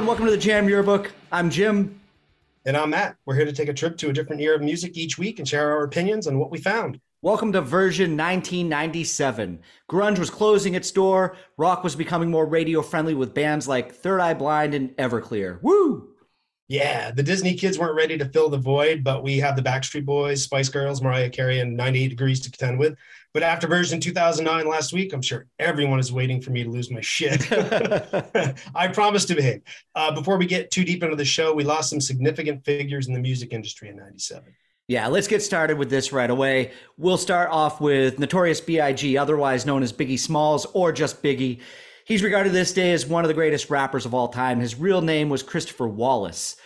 and welcome to the Jam Yearbook. I'm Jim. And I'm Matt. We're here to take a trip to a different year of music each week and share our opinions on what we found. Welcome to version 1997. Grunge was closing its door, rock was becoming more radio friendly with bands like Third Eye Blind and Everclear. Woo! Yeah, the Disney kids weren't ready to fill the void, but we have the Backstreet Boys, Spice Girls, Mariah Carey, and 98 Degrees to contend with. But after version 2009 last week, I'm sure everyone is waiting for me to lose my shit. I promise to behave. Uh, before we get too deep into the show, we lost some significant figures in the music industry in 97. Yeah, let's get started with this right away. We'll start off with Notorious B.I.G., otherwise known as Biggie Smalls or just Biggie. He's regarded this day as one of the greatest rappers of all time. His real name was Christopher Wallace.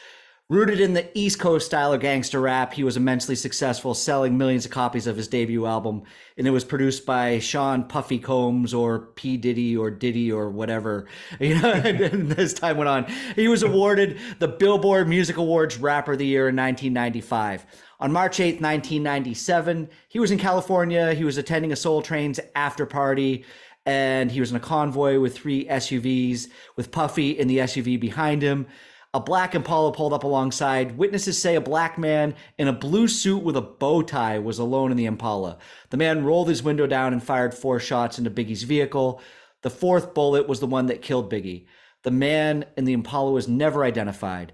Rooted in the East Coast style of gangster rap, he was immensely successful, selling millions of copies of his debut album. And it was produced by Sean Puffy Combs or P. Diddy or Diddy or whatever. You know, and as time went on, he was awarded the Billboard Music Awards Rapper of the Year in 1995. On March 8th, 1997, he was in California. He was attending a Soul Train's after party and he was in a convoy with three SUVs with Puffy in the SUV behind him. A black Impala pulled up alongside. Witnesses say a black man in a blue suit with a bow tie was alone in the Impala. The man rolled his window down and fired four shots into Biggie's vehicle. The fourth bullet was the one that killed Biggie. The man in the Impala was never identified.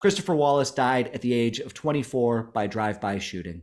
Christopher Wallace died at the age of 24 by drive-by shooting.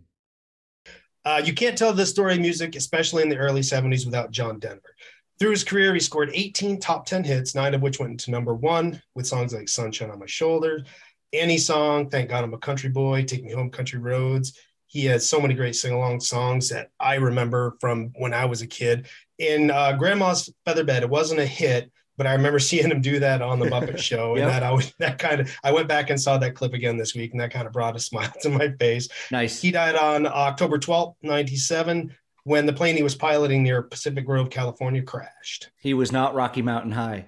Uh, you can't tell this story of music, especially in the early 70s, without John Denver. Through his career, he scored 18 top 10 hits, nine of which went into number one with songs like Sunshine on My Shoulder, Annie's Song, Thank God I'm a Country Boy, Take Me Home Country Roads. He has so many great sing along songs that I remember from when I was a kid. In uh, Grandma's Featherbed, it wasn't a hit, but I remember seeing him do that on the Muppet Show, and that I that kind of. I went back and saw that clip again this week, and that kind of brought a smile to my face. Nice. He died on October twelfth, ninety seven, when the plane he was piloting near Pacific Grove, California, crashed. He was not Rocky Mountain High.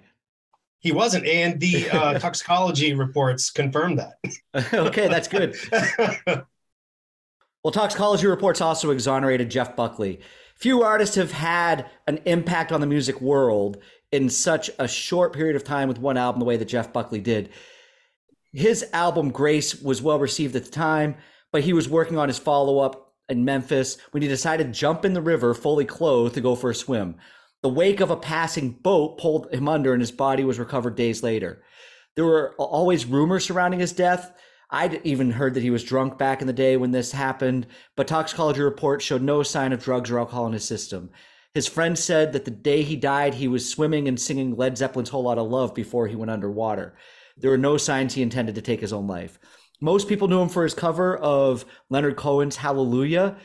He wasn't, and the uh, toxicology reports confirmed that. okay, that's good. well, toxicology reports also exonerated Jeff Buckley. Few artists have had an impact on the music world in such a short period of time with one album the way that Jeff Buckley did. His album Grace was well received at the time, but he was working on his follow up in Memphis when he decided to jump in the river fully clothed to go for a swim. The wake of a passing boat pulled him under and his body was recovered days later. There were always rumors surrounding his death. I'd even heard that he was drunk back in the day when this happened, but toxicology reports showed no sign of drugs or alcohol in his system. His friend said that the day he died, he was swimming and singing Led Zeppelin's Whole Lot of Love before he went underwater. There were no signs he intended to take his own life. Most people knew him for his cover of Leonard Cohen's Hallelujah.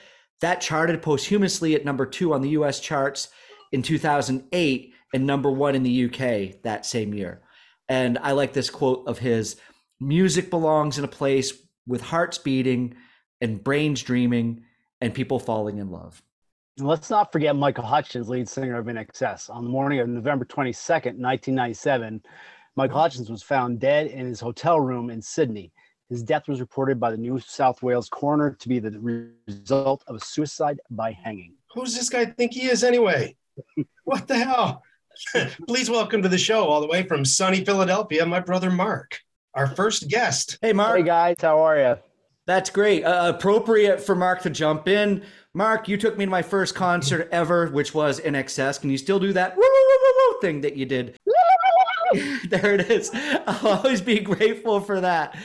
That charted posthumously at number two on the US charts in 2008 and number one in the UK that same year. And I like this quote of his music belongs in a place with hearts beating and brains dreaming and people falling in love. Let's not forget Michael Hutchence, lead singer of INXS. On the morning of November 22nd, 1997, Michael Hutchence was found dead in his hotel room in Sydney. His death was reported by the New South Wales coroner to be the result of a suicide by hanging. Who's this guy think he is anyway? what the hell? Please welcome to the show all the way from sunny Philadelphia, my brother Mark, our first guest. Hey, Mark. Hey, guys. How are you? That's great. Uh, appropriate for Mark to jump in. Mark, you took me to my first concert ever, which was INXS. Can you still do that thing that you did? there it is. I'll always be grateful for that.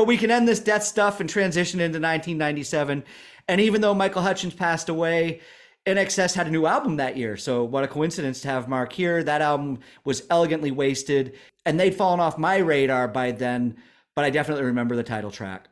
But we can end this death stuff and transition into 1997. And even though Michael Hutchence passed away, INXS had a new album that year. So what a coincidence to have Mark here. That album was elegantly wasted, and they'd fallen off my radar by then. But I definitely remember the title track.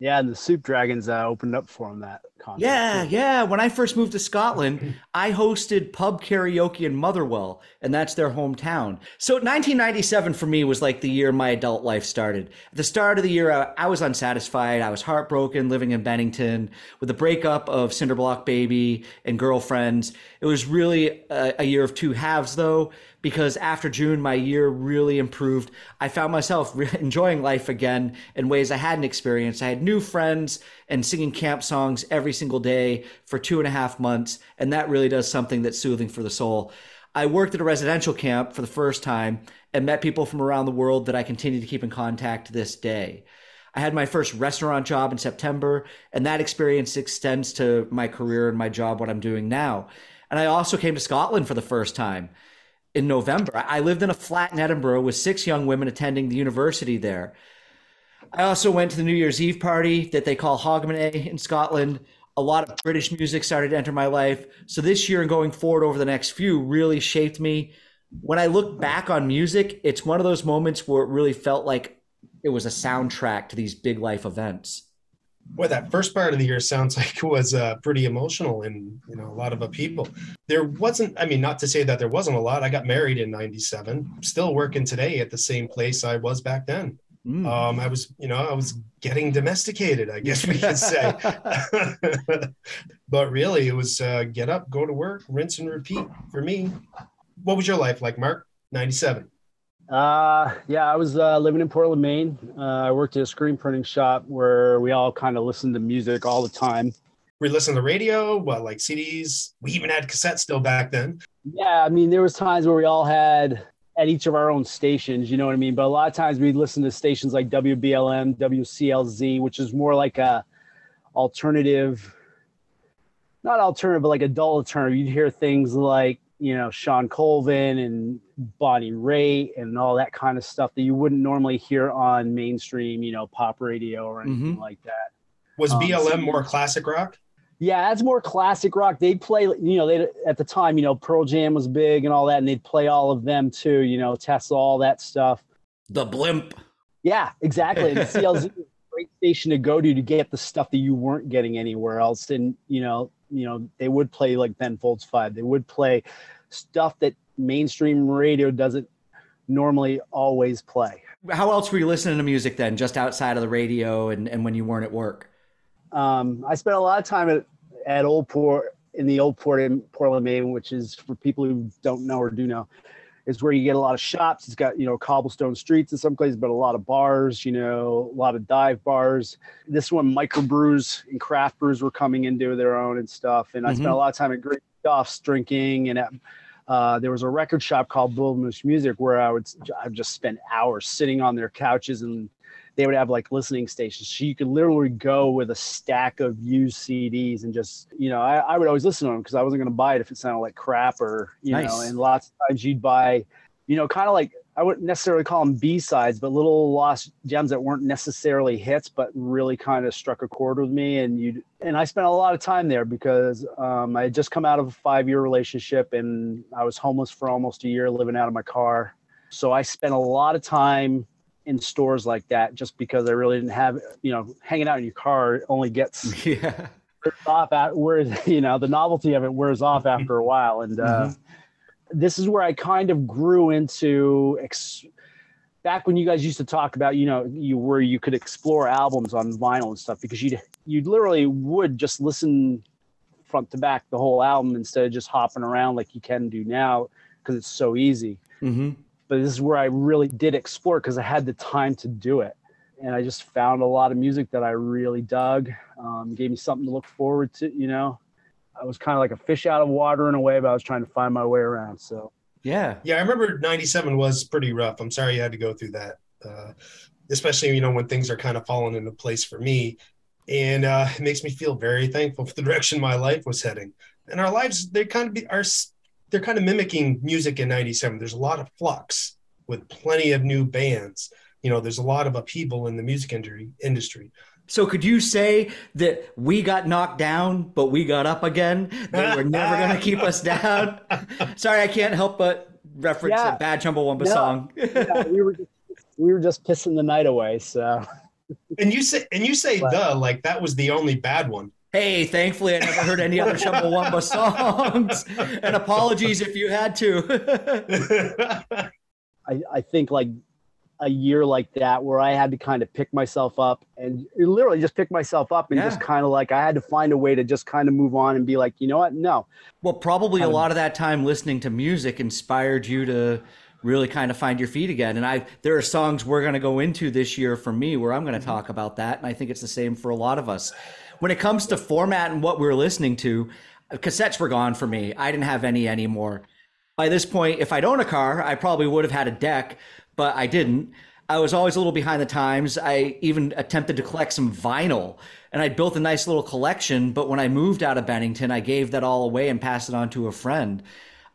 Yeah, and the Soup Dragons uh, opened up for him that concert. Yeah, too. yeah. When I first moved to Scotland, I hosted pub karaoke in Motherwell, and that's their hometown. So 1997 for me was like the year my adult life started. At the start of the year, I, I was unsatisfied. I was heartbroken living in Bennington with the breakup of Cinderblock Baby and girlfriends. It was really a, a year of two halves, though because after June, my year really improved. I found myself re- enjoying life again in ways I hadn't experienced. I had new friends and singing camp songs every single day for two and a half months. And that really does something that's soothing for the soul. I worked at a residential camp for the first time and met people from around the world that I continue to keep in contact to this day. I had my first restaurant job in September, and that experience extends to my career and my job, what I'm doing now. And I also came to Scotland for the first time in November. I lived in a flat in Edinburgh with six young women attending the university there. I also went to the New Year's Eve party that they call Hogmanay in Scotland. A lot of British music started to enter my life. So this year and going forward over the next few really shaped me. When I look back on music, it's one of those moments where it really felt like it was a soundtrack to these big life events. Boy, that first part of the year sounds like it was uh, pretty emotional and you know a lot of upheaval. There wasn't, I mean, not to say that there wasn't a lot. I got married in '97. Still working today at the same place I was back then. Mm. Um, I was, you know, I was getting domesticated, I guess we could say. but really, it was uh, get up, go to work, rinse and repeat for me. What was your life like, Mark? 97. Uh, yeah, I was uh, living in Portland, Maine. Uh, I worked at a screen printing shop where we all kind of listened to music all the time. We listened to the radio, what, like CDs? We even had cassettes still back then. Yeah, I mean, there was times where we all had at each of our own stations, you know what I mean? But a lot of times we'd listen to stations like WBLM, WCLZ, which is more like a alternative, not alternative, but like adult alternative. You'd hear things like, you know, Shawn Colvin and Bonnie Raitt and all that kind of stuff that you wouldn't normally hear on mainstream, you know, pop radio or anything mm-hmm. like that. Was BLM um, more classic rock? Yeah, that's more classic rock. They'd play, you know, they at the time, you know, Pearl Jam was big and all that, and they'd play all of them too, you know, Tesla, all that stuff. The blimp. Yeah, exactly. And CLZ is a great station to go to to get the stuff that you weren't getting anywhere else. And you know, you know, they would play like Ben Folds Five. They would play stuff that mainstream radio doesn't normally always play. How else were you listening to music then, just outside of the radio and, and when you weren't at work? Um, I spent a lot of time at, at Old Port in the Old Port in Portland, Maine, which is for people who don't know or do know, is where you get a lot of shops. It's got you know cobblestone streets in some places, but a lot of bars. You know, a lot of dive bars. This one, microbrews and craft brews were coming into their own and stuff. And I mm-hmm. spent a lot of time at Great Duff's drinking and at uh, there was a record shop called Wilderness Music where I would I would just spend hours sitting on their couches and they would have like listening stations. So you could literally go with a stack of used CDs and just, you know, I, I would always listen to them because I wasn't going to buy it if it sounded like crap or, you nice. know, and lots of times you'd buy, you know, kind of like, I wouldn't necessarily call them B sides, but little lost gems that weren't necessarily hits, but really kind of struck a chord with me. And you, and I spent a lot of time there because um, I had just come out of a five year relationship and I was homeless for almost a year, living out of my car. So I spent a lot of time in stores like that just because I really didn't have, you know, hanging out in your car only gets yeah. off at where, you know, the novelty of it wears off after a while. And uh, mm-hmm. This is where I kind of grew into ex- back when you guys used to talk about, you know, you where you could explore albums on vinyl and stuff because you'd, you literally would just listen front to back the whole album instead of just hopping around like you can do now because it's so easy. Mm-hmm but this is where I really did explore because I had the time to do it. And I just found a lot of music that I really dug, um, gave me something to look forward to, you know. I was kind of like a fish out of water in a way, but I was trying to find my way around. So, yeah. Yeah, I remember 97 was pretty rough. I'm sorry you had to go through that, uh, especially, you know, when things are kind of falling into place for me. And uh, it makes me feel very thankful for the direction my life was heading. And our lives, they kind of be, are they're kind of mimicking music in 97 there's a lot of flux with plenty of new bands you know there's a lot of upheaval in the music industry so could you say that we got knocked down but we got up again they were never going to keep us down sorry i can't help but reference yeah. a bad chumbawamba no. song yeah, we were just, we were just pissing the night away so and you say and you say but, the like that was the only bad one Hey, thankfully I never heard any other Chumbawamba songs. and apologies if you had to. I, I think like a year like that where I had to kind of pick myself up and literally just pick myself up and yeah. just kind of like I had to find a way to just kind of move on and be like, you know what? No. Well, probably kind a lot of that time listening to music inspired you to really kind of find your feet again. And I there are songs we're going to go into this year for me where I'm going to mm-hmm. talk about that and I think it's the same for a lot of us when it comes to format and what we are listening to, cassettes were gone for me. I didn't have any anymore. by this point, if I'd owned a car, I probably would have had a deck, but I didn't. I was always a little behind the times. I even attempted to collect some vinyl and I built a nice little collection. But when I moved out of Bennington, I gave that all away and passed it on to a friend.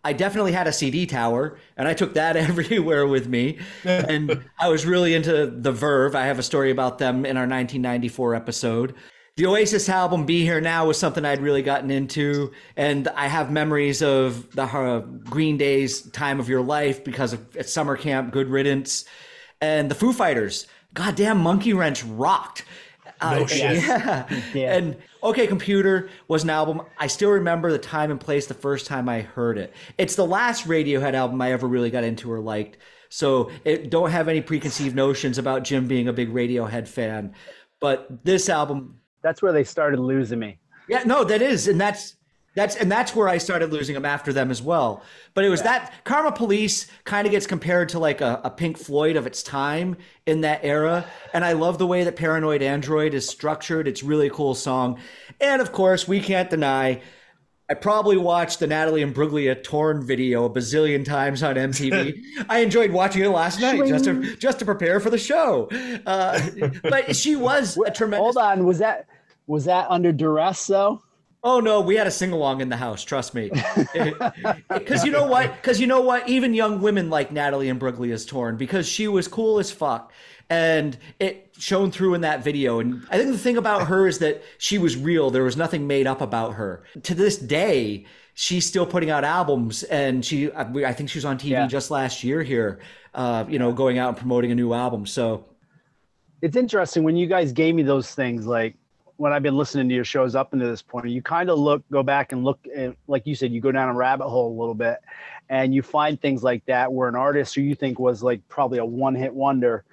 I definitely had a CD tower and I took that everywhere with me. And I was really into The Verve. I have a story about them in our 1994 episode. The Oasis album Be Here Now was something I'd really gotten into. And I have memories of the uh, Green Day's Time of Your Life because of at summer camp, Good Riddance and the Foo Fighters. Goddamn, Monkey Wrench rocked. Uh, No shit. Yeah. Yeah. And OK Computer was an album. I still remember the time and place the first time I heard it. It's the last Radiohead album I ever really got into or liked. So it, don't have any preconceived notions about Jim being a big Radiohead fan. But this album, That's where they started losing me. yeah, no, that is, and that's that's and that's where I started losing them after them as well. But it was that Karma Police kind of gets compared to like a, a Pink Floyd of its time in that era, and I love the way that Paranoid Android is structured. It's really a cool song, and of course we can't deny. I probably watched the Natalie Imbruglia torn video a bazillion times on MTV. I enjoyed watching it last night just to just to prepare for the show. Uh, but she was a tremendous. Hold on, was that was that under duress though? Oh no, we had a sing along in the house. Trust me. Because you know what? Because you know what? Even young women like Natalie Imbruglia's torn because she was cool as fuck, and it shone through in that video. And I think the thing about her is that she was real. There was nothing made up about her. To this day, she's still putting out albums, and she I I think she was on TV Yeah. just last year here. Uh, you know, going out and promoting a new album. So It's interesting when you guys gave me those things like when I've been listening to your shows up into this point, you kind of look, go back and look, and like you said, you go down a rabbit hole a little bit, and you find things like that where an artist who you think was like probably a one-hit wonder,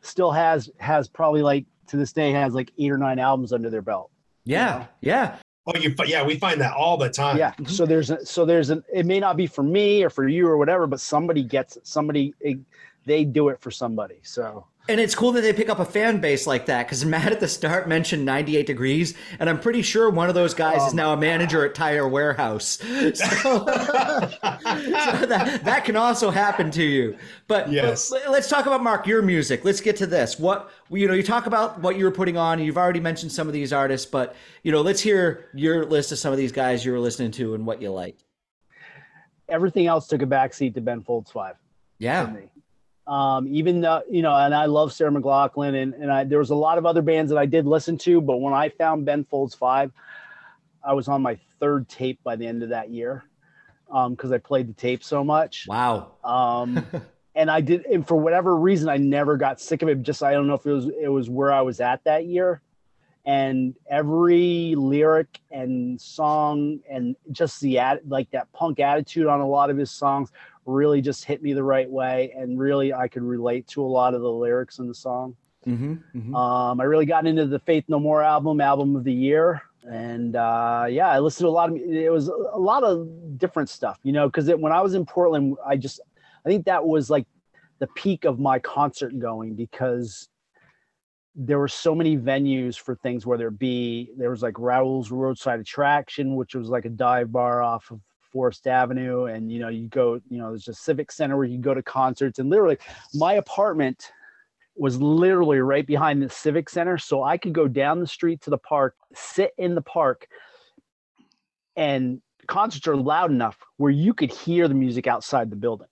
still has has probably like to this day has like eight or nine albums under their belt. yeah, yeah, Oh, you yeah, we find that all the time. Yeah. Mm-hmm. So there's a, so there's an it may not be for me or for you or whatever, but somebody gets it. Somebody it, they do it for somebody. So And it's cool that they pick up a fan base like that because Matt at the start mentioned 98 degrees, and I'm pretty sure one of those guys Oh is now a manager at Tire Warehouse. So, so that, that can also happen to you. But, Yes. but let's talk about Mark your music. Let's get to this. What you know, you talk about what you were putting on. and You've already mentioned some of these artists, but you know, let's hear your list of some of these guys you were listening to and what you like. everything else took a backseat to Ben Folds Five. Yeah. Um, even though you know, and I love Sarah McLachlan, and and I, there was a lot of other bands that I did listen to, but when I found Ben Folds Five, I was on my third tape by the end of that year Um, because I played the tape so much. wow. Um, and I did, and for whatever reason, I never got sick of it. Just I don't know if it was it was where I was at that year, and every lyric and song and just the ad, like that punk attitude on a lot of his songs really just hit me the right way, and really I could relate to a lot of the lyrics in the song. hmm hmm Um, I really got into the Faith No More album, album of the year, and uh, yeah, I listened to a lot of. It was a lot of different stuff, you know, because when I was in Portland, I just, I think that was like the peak of my concert going because there were so many venues for things, whether it be there was like Raoul's Roadside Attraction, which was like a dive bar off of Forest Avenue, and you know, you go, you know, there's a civic center where you go to concerts, and literally, my apartment was literally right behind the civic center so i could go down the street to the park sit in the park and concerts are loud enough where you could hear the music outside the building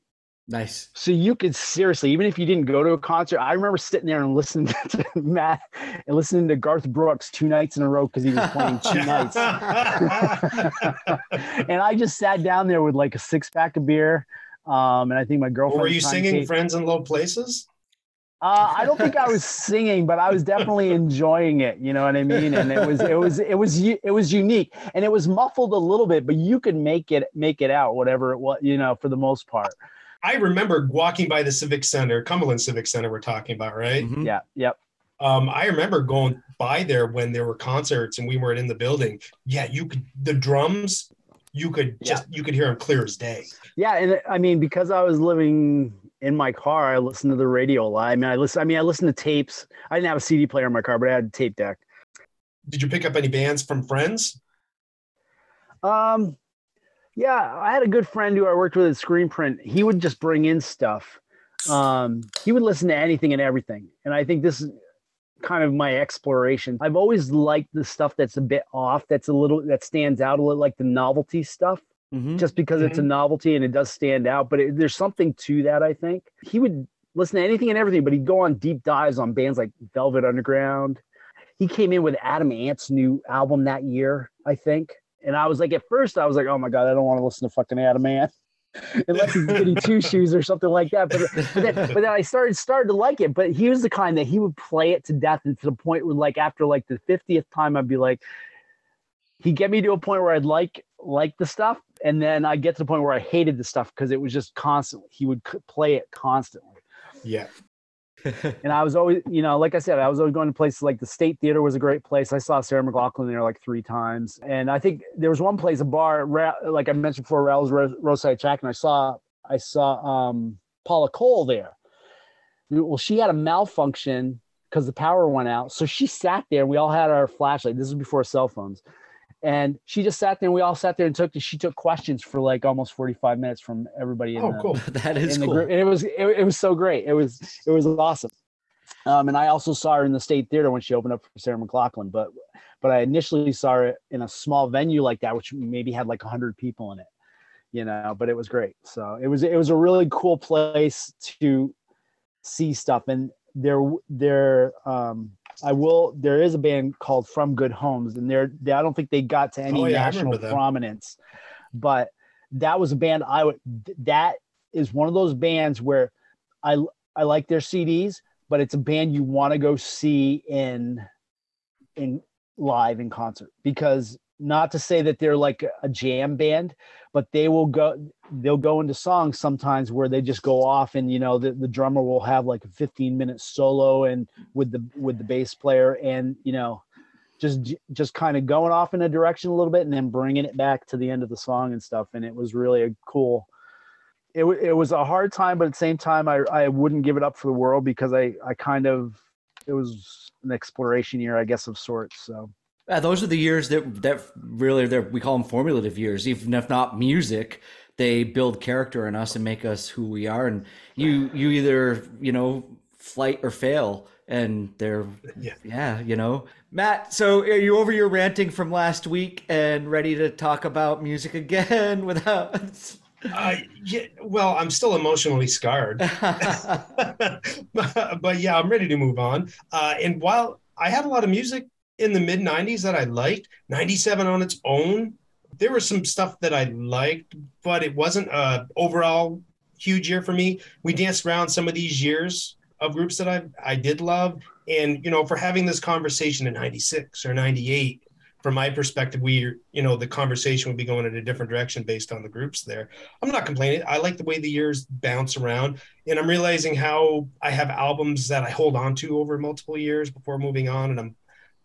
Nice. so you could seriously even if you didn't go to a concert i remember sitting there and listening to matt and listening to garth brooks two nights in a row because he was playing two nights and i just sat down there with like a six pack of beer um, and i think my girlfriend Were was you trying to singing take- "Friends in Low Places"? Uh, I don't think I was singing, but I was definitely enjoying it. You know what I mean? And it was it was it was u- it was unique, and it was muffled a little bit, but you could make it make it out, whatever it was. You know, for the most part. I remember walking by the Civic Center, Cumberland Civic Center. We're talking about, right? Mhm. Yeah. Yep. Um, I remember going by there when there were concerts and we weren't in the building. Yeah, you could the drums, you could just you could hear them clear as day. Yeah, and I mean, because I was living in my car, I listened to the radio a lot. I mean, I listen. I mean, I listened to tapes. I didn't have a CD player in my car, but I had a tape deck. Did you pick up any bands from friends? Um, Yeah, I had a good friend who I worked with at Screenprint. He would just bring in stuff. Um, he would listen to anything and everything, and I think this is kind of my exploration. I've always liked the stuff that's a bit off, that's a little that stands out a little, like the novelty stuff. Mhm. just because it's a novelty and it does stand out. But it, there's something to that, I think. He would listen to anything and everything, but he'd go on deep dives on bands like Velvet Underground. He came in with Adam Ant's new album that year, I think. And I was like, at first, I was like, oh my God, I don't want to listen to fucking Adam Ant. Unless he's Goody Two Shoes or something like that. But, but, then, but then I started started to like it. But he was the kind that he would play it to death and to the point where like after like the 50th time I'd be like, he'd get me to a point where I'd like like the stuff, and then I get to the point where I hated the stuff because it was just constantly. He would c- play it constantly, Yeah. and I was always, you know, like I said, I was always going to places like the State Theater was a great place. I saw Sarah McLachlan there like three times, and I think there was one place, a bar, like I mentioned before, Raoul's Ro- Roadside Shack, and I saw I saw um, Paula Cole there. Well, she had a malfunction because the power went out, so she sat there. We all had our flashlight. This was before cell phones and she just sat there and we all sat there and took she took questions for like almost 45 minutes from everybody in Oh, the, cool. that is in the cool. group. And it was it, it was so great. It was it was awesome. Um and i also saw her in the state theater when she opened up for sarah mclachlan but but i initially saw her in a small venue like that which maybe had like 100 people in it you know but it was great. So it was it was a really cool place to see stuff. And there there um I will. There is a band called From Good Homes, and they're. They, I don't think they got to any Oh, yeah, national prominence, but that was a band I would. That is one of those bands where I I like their CDs, but it's a band you want to go see in in live in concert because not to say that they're like a jam band, but they will go they'll go into songs sometimes where they just go off and you know the, the drummer will have like a 15 minute solo and with the with the bass player and you know just just kind of going off in a direction a little bit and then bringing it back to the end of the song and stuff. And it was really a cool it, it was a hard time but at the same time I, I wouldn't give it up for the world because I I kind of it was an exploration year I guess of sorts. So Yeah, those are the years that that really we call them formulative years. Even if not music, they build character in us and make us who we are. And you you either you know flight or fail, and they're Yeah. yeah you know Matt. So are you over your ranting from last week and ready to talk about music again without? Uh, yeah, well, I'm still emotionally scarred, but, but yeah, I'm ready to move on. Uh, and while I had a lot of music in the mid 90s that I liked, 97 on its own, there was some stuff that I liked, but it wasn't a overall huge year for me. We danced around some of these years of groups that I I did love, and you know, for having this conversation in 96 or 98 from my perspective, we, you know, the conversation would be going in a different direction based on the groups there. I'm not complaining. I like the way the years bounce around, and I'm realizing how I have albums that I hold on to over multiple years before moving on, and I'm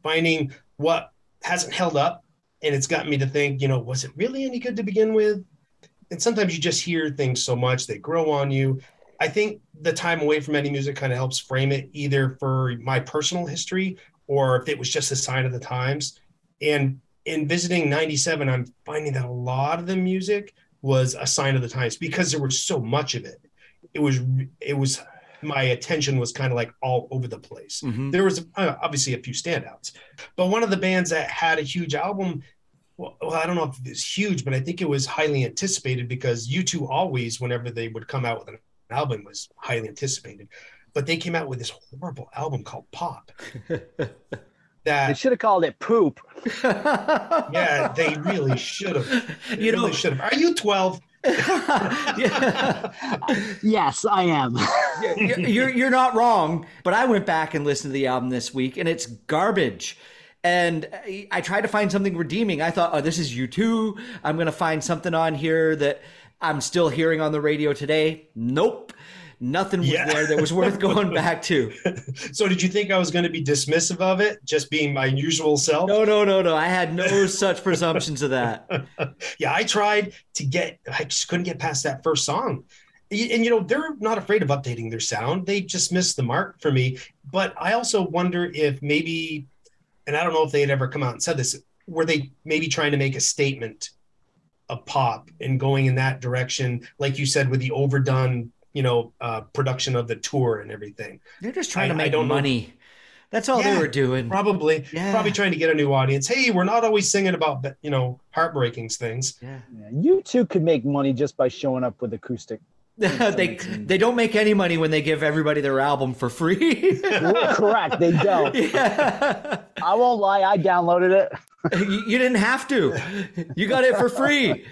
finding what hasn't held up, and it's gotten me to think, you know, was it really any good to begin with? And sometimes you just hear things so much they grow on you. I think the time away from any music kind of helps frame it either for my personal history or if it was just a sign of the times. And in visiting 97, I'm finding that a lot of the music was a sign of the times because there was so much of it. It was, it was, my attention was kind of like all over the place. Mhm. There was uh, obviously a few standouts, but one of the bands that had a huge album, well, well, I don't know if it was huge, but I think it was highly anticipated because U2 always, whenever they would come out with an album, was highly anticipated. But they came out with this horrible album called Pop. That they should have called it poop yeah, they really should have. You know- really should have. Are you 12? yes I am you're, you're not wrong, but I went back and listened to the album this week, and it's garbage. And I- tried to find something redeeming. I thought, oh, this is U2. I'm gonna find something on here that I'm still hearing on the radio today. Nope, nothing was Yeah. there that was worth going back to. So did you think I was going to be dismissive of it, just being my usual self? No, no, no, no. I had no such presumptions of that. yeah, I tried to get, I just couldn't get past that first song. And, you know, they're not afraid of updating their sound. They just missed the mark for me. But I also wonder if maybe, and I don't know if they had ever come out and said this, were they maybe trying to make a statement of pop and going in that direction, like you said, with the overdone, you know, uh, production of the tour and everything. They're just trying I- to make don't know. money. That's all they were doing. Probably, Yeah. probably trying to get a new audience. Hey, we're not always singing about, you know, heartbreaking things. Yeah. Yeah, U2 could make money just by showing up with acoustic. they they don't make any money when they give everybody their album for free. Correct, they don't. yeah. I won't lie, I downloaded it. you, you didn't have to. You got it for free.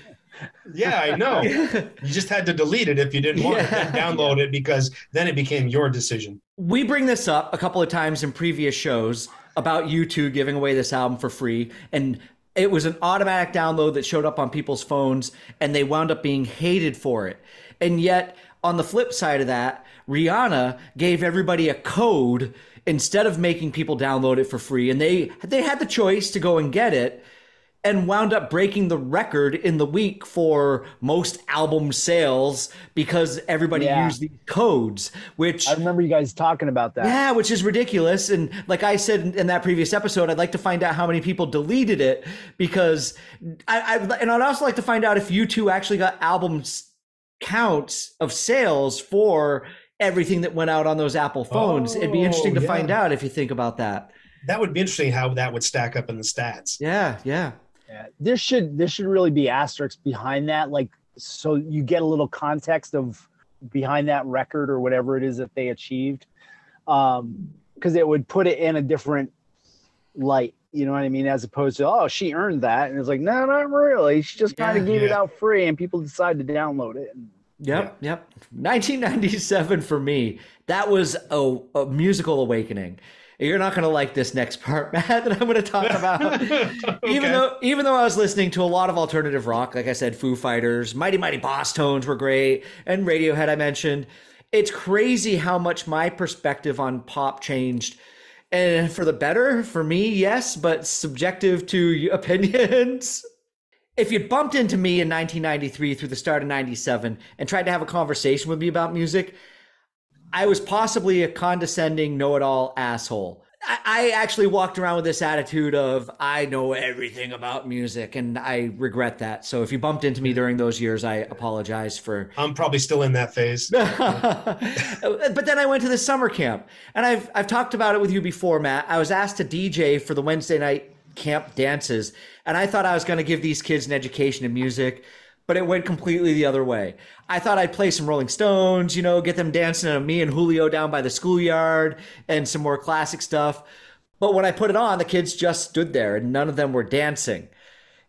Yeah, I know. you just had to delete it if you didn't want it, Yeah. download it because then it became your decision. We bring this up a couple of times in previous shows about U2 giving away this album for free. And it was an automatic download that showed up on people's phones and they wound up being hated for it. And yet, on the flip side of that, Rihanna gave everybody a code instead of making people download it for free. And they they had the choice to go and get it and wound up breaking the record in the week for most album sales because everybody Yeah. used these codes, which I remember you guys talking about that. yeah, which is ridiculous. And like I said in, in that previous episode, I'd like to find out how many people deleted it because I, I and I'd also like to find out if U2 actually got albums counts of sales for everything that went out on those Apple phones. It'd be oh, interesting to Oh, find out if you think about that. That would be interesting how that would stack up in the stats. Yeah, yeah. Yeah, there should there should really be asterisks behind that, like so you get a little context of behind that record or whatever it is that they achieved, um, because it would put it in a different light. You know what I mean? As opposed to oh, she earned that, and it's like no, not really. She just kind Yeah. of gave it out free, and people decided to download it. Yep, yep. 1997 for me, that was a, a musical awakening. You're not going to like this next part, Matt, that I'm going to talk about. Even though, even though I was listening to a lot of alternative rock, like I said, Foo Fighters, Mighty Mighty Bosstones were great, and Radiohead I mentioned. It's crazy how much my perspective on pop changed, and for the better for me, yes, but subjective to opinions. If you'd bumped into me in 1993 through the start of 97 and tried to have a conversation with me about music, I was possibly a condescending, know it all asshole. I, I actually walked around with this attitude of, I know everything about music, and I regret that. So if you bumped into me hmm. during those years, I apologize for. I'm probably still in that phase. but then I went to the summer camp, and I've I've talked about it with you before, Matt. I was asked to DJ for the Wednesday night camp dances, and I thought I was going to give these kids an education in music, but it went completely the other way. I thought I'd play some Rolling Stones, you know, get them dancing to me and Julio down by the schoolyard, and some more classic stuff. But when I put it on, the kids just stood there, and none of them were dancing.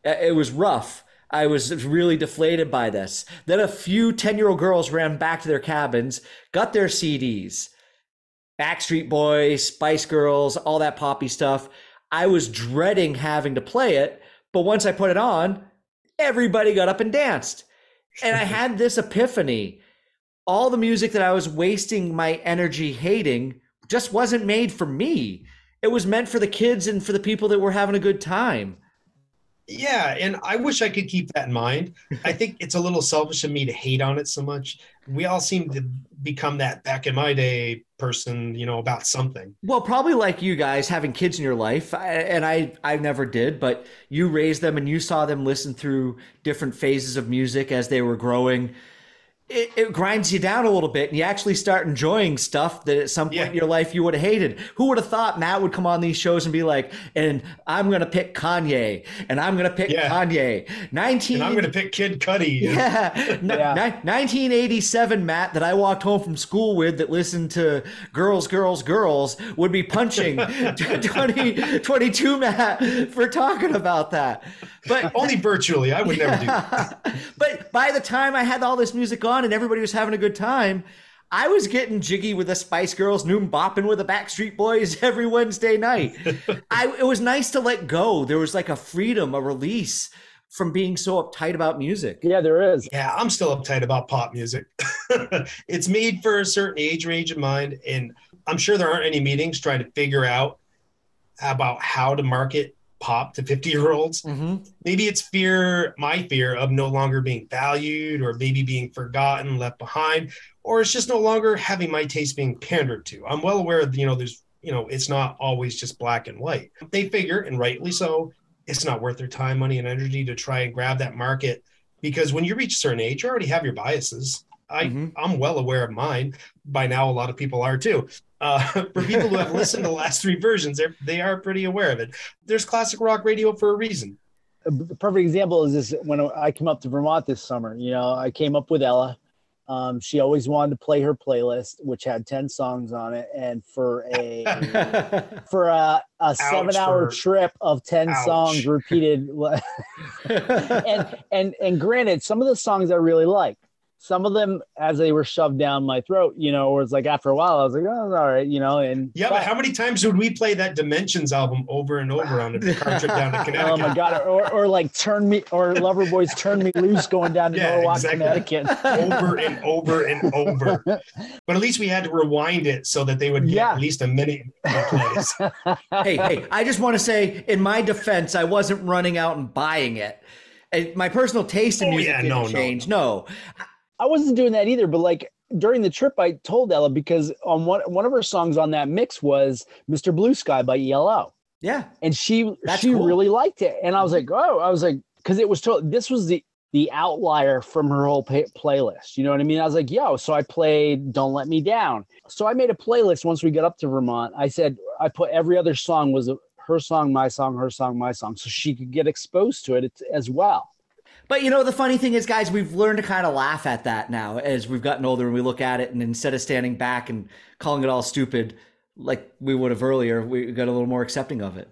It was rough. I was really deflated by this. Then a few 10 year old girls ran back to their cabins, got their CDs Backstreet Boys, Spice Girls, all that poppy stuff. I was dreading having to play it, but once I put it on, everybody got up and danced. And I had this epiphany. All the music that I was wasting my energy hating just wasn't made for me. It was meant for the kids and for the people that were having a good time. Yeah, and I wish I could keep that in mind. I think it's a little selfish of me to hate on it so much. We all seem to become that back in my day person, you know, about something. Well, probably like you guys having kids in your life, and I I never did, but you raised them and you saw them listen through different phases of music as they were growing. It, it grinds you down a little bit, and you actually start enjoying stuff that at some point Yeah. in your life you would have hated. Who would have thought Matt would come on these shows and be like, "And I'm gonna pick Kanye, and I'm gonna pick Yeah. Kanye." Nineteen. And I'm going to pick Kid Cudi. Yeah. Yeah. ni- 1987 Matt that I walked home from school with that listened to Girls, Girls, Girls would be punching 20, 22 Matt for talking about that. But Only virtually. I would never do that. but by the time I had all this music on and everybody was having a good time, I was getting jiggy with the Spice Girls, noon bopping with the Backstreet Boys every Wednesday night. I, it was nice to let go. There was like a freedom, a release from being so uptight about music. Yeah, there is. Yeah, I'm still uptight about pop music. it's made for a certain age range of mind, and I'm sure there aren't any meetings trying to figure out about how to market pop to 50 year olds. hmm Maybe it's fear, my fear of no longer being valued, or maybe being forgotten, left behind, or it's just no longer having my taste being pandered to. I'm well aware that you know there's you know it's not always just black and white. They figure, and rightly so, it's not worth their time, money, and energy to try and grab that market because when you reach a certain age, you already have your biases. I, Mhm. I'm well aware of mine. By now, a lot of people are too. Uh, for people who have listened to the last three versions, they're, they are pretty aware of it. There's classic rock radio for a reason. A perfect example is this when I came up to Vermont this summer. You know, I came up with Ella. Um, she always wanted to play her playlist, which had 10 songs on it. And for a for a, a seven hour trip of 10 Ouch. songs repeated and and and granted, some of the songs I really like. Some of them, as they were shoved down my throat, you know, was like after a while, I was like, oh, all right, you know. And Yeah, but how many times would we play that Dimensions album over and over on a car trip down to Connecticut? Oh my god! Or, or like turn me, or Loverboys turn me loose going down to Yeah, Norwalk, exactly. Connecticut. over and over and over. But at least we had to rewind it so that they would get Yeah. at least a minute in place. hey, hey, I just want to say, in my defense, I wasn't running out and buying it. My personal taste in Oh, music yeah, didn't no, no, change. No, I wasn't doing that either, but like during the trip, I told Ella because on one one of her songs on that mix was "Mr. Blue Sky" by ELO. yeah, and she That's she cool. really liked it. And i was mm-hmm. like oh i was like because it was told this was the the outlier from her whole pay, playlist. You know what i mean? I was like yo so i played don't let me down. So i made a playlist once we got up to vermont. I said i put every other song was her song my song her song my song so she could get exposed to it as well But you know, the funny thing is, guys, we've learned to kind of laugh at that now as we've gotten older and we look at it, and instead of standing back and calling it all stupid like we would have earlier, we got a little more accepting of it.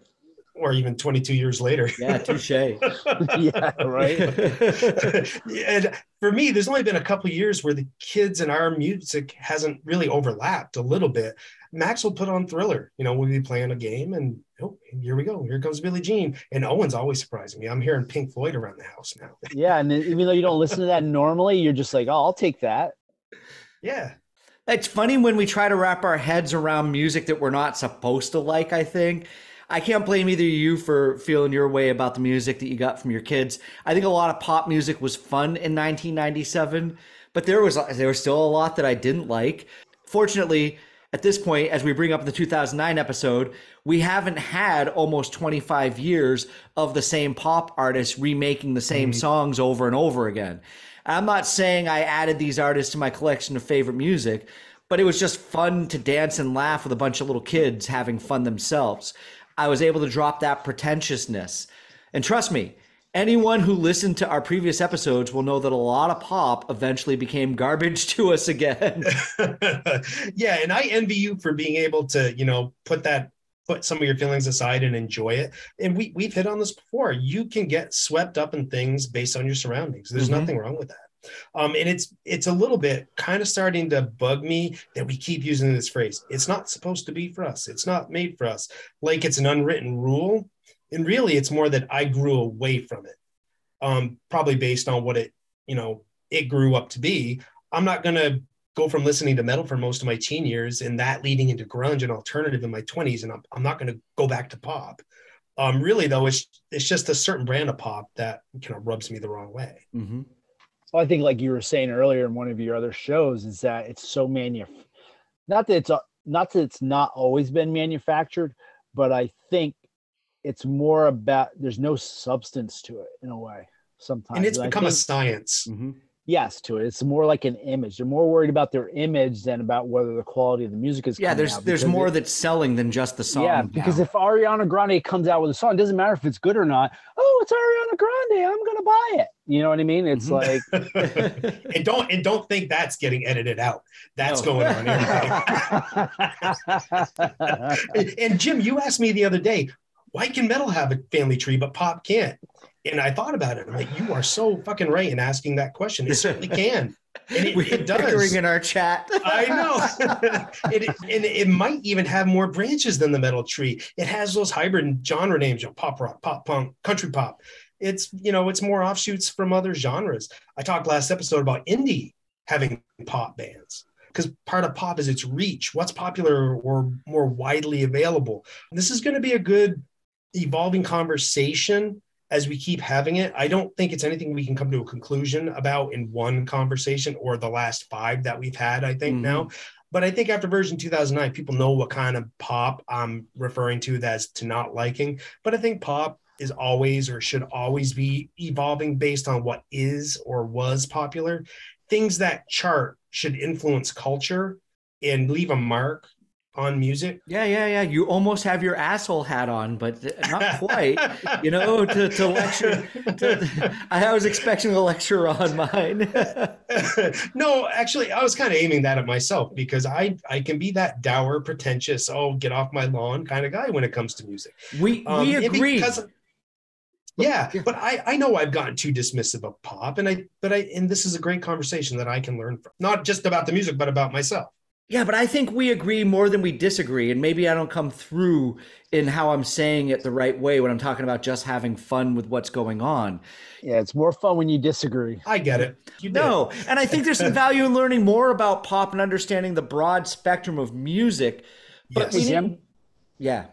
or even 22 years later. Yeah, touche. yeah right and for me, there's only been a couple years where the kids and our music hasn't really overlapped a little bit. Max will put on Thriller. You know, we'll be playing a game, and oh, here we go. Here comes Billie Jean. And Owen's always surprising me. I'm hearing Pink Floyd around the house now. yeah and even though you don't listen to that normally you're just like oh i'll take that yeah. It's funny when we try to wrap our heads around music that we're not supposed to like, I think. I can't blame either of you for feeling your way about the music that you got from your kids. I think a lot of pop music was fun in 1997, but there was there was still a lot that I didn't like. Fortunately, at this point, as we bring up the 2009 episode, we haven't had almost 25 years of the same pop artists remaking the same mm-hmm. songs over and over again. I'm not saying I added these artists to my collection of favorite music, but it was just fun to dance and laugh with a bunch of little kids having fun themselves. I was able to drop that pretentiousness. And trust me, anyone who listened to our previous episodes will know that a lot of pop eventually became garbage to us again. yeah, and I envy you for being able to, you know, put that put some of your feelings aside and enjoy it. And we we've hit on this before. You can get swept up in things based on your surroundings. There's Mhm. nothing wrong with that. Um, and it's it's a little bit kind of starting to bug me that we keep using this phrase. It's not supposed to be for us. It's not made for us. Like it's an unwritten rule. And really, it's more that I grew away from it. Um, probably based on what it, you know, it grew up to be. I'm not gonna go from listening to metal for most of my teen years and that leading into grunge and alternative in my 20s and i'm, I'm not going to go back to pop um really though it's it's just a certain brand of pop that kind of rubs me the wrong way mm-hmm. So I think, like you were saying earlier in one of your other shows, is that it's so manuf. Not that it's a- not that it's not always been manufactured, but I think it's more about there's no substance to it in a way. Sometimes, and it's I become a science Mm-hmm. yes to it. It's more like an image. They're more worried about their image than about whether the quality of the music is. Yeah, there's out, there's more it- that's selling than just the song. yeah, because now. if Ariana Grande comes out with a song, it doesn't matter if it's good or not. Oh, it's Ariana Grande. I'm gonna buy it. You know what I mean? It's Mhm. like and don't and don't think that's getting edited out that's No. going on and, and jim you asked me the other day why can metal have a family tree but pop can't and i thought about it i'm like you are so fucking right in asking that question it certainly can and it, We're it does in our chat. I know. it, and it might even have more branches than the metal tree. It has those hybrid genre names, you know, pop rock, pop punk, country pop. It's, you know, it's more offshoots from other genres. I talked last episode about indie having pop bands because part of pop is its reach. What's popular or more widely available? This is going to be a good evolving conversation as we keep having it. I don't think it's anything we can come to a conclusion about in one conversation or the last five that we've had, I think Mhm. now. But I think after version 2009, people know what kind of pop I'm referring to as to not liking. But I think pop is always or should always be evolving based on what is or was popular. Things that chart should influence culture and leave a mark on music. Yeah, yeah, yeah. You almost have your asshole hat on, but not quite. you know, to, to lecture. To, I was expecting a lecture on mine. no, actually, I was kind of aiming that at myself because I I can be that dour, pretentious, oh get off my lawn kind of guy when it comes to music. We um, we agree. Because, yeah, yeah, but I I know I've gotten too dismissive of pop, and I but I and this is a great conversation that I can learn from, not just about the music, but about myself. Yeah, but I think we agree more than we disagree. And maybe I don't come through in how I'm saying it the right way when I'm talking about just having fun with what's going on. Yeah, it's more fun when you disagree. I get it. You know, and I think there's some value in learning more about pop and understanding the broad spectrum of music. But yes. Jim? Yeah.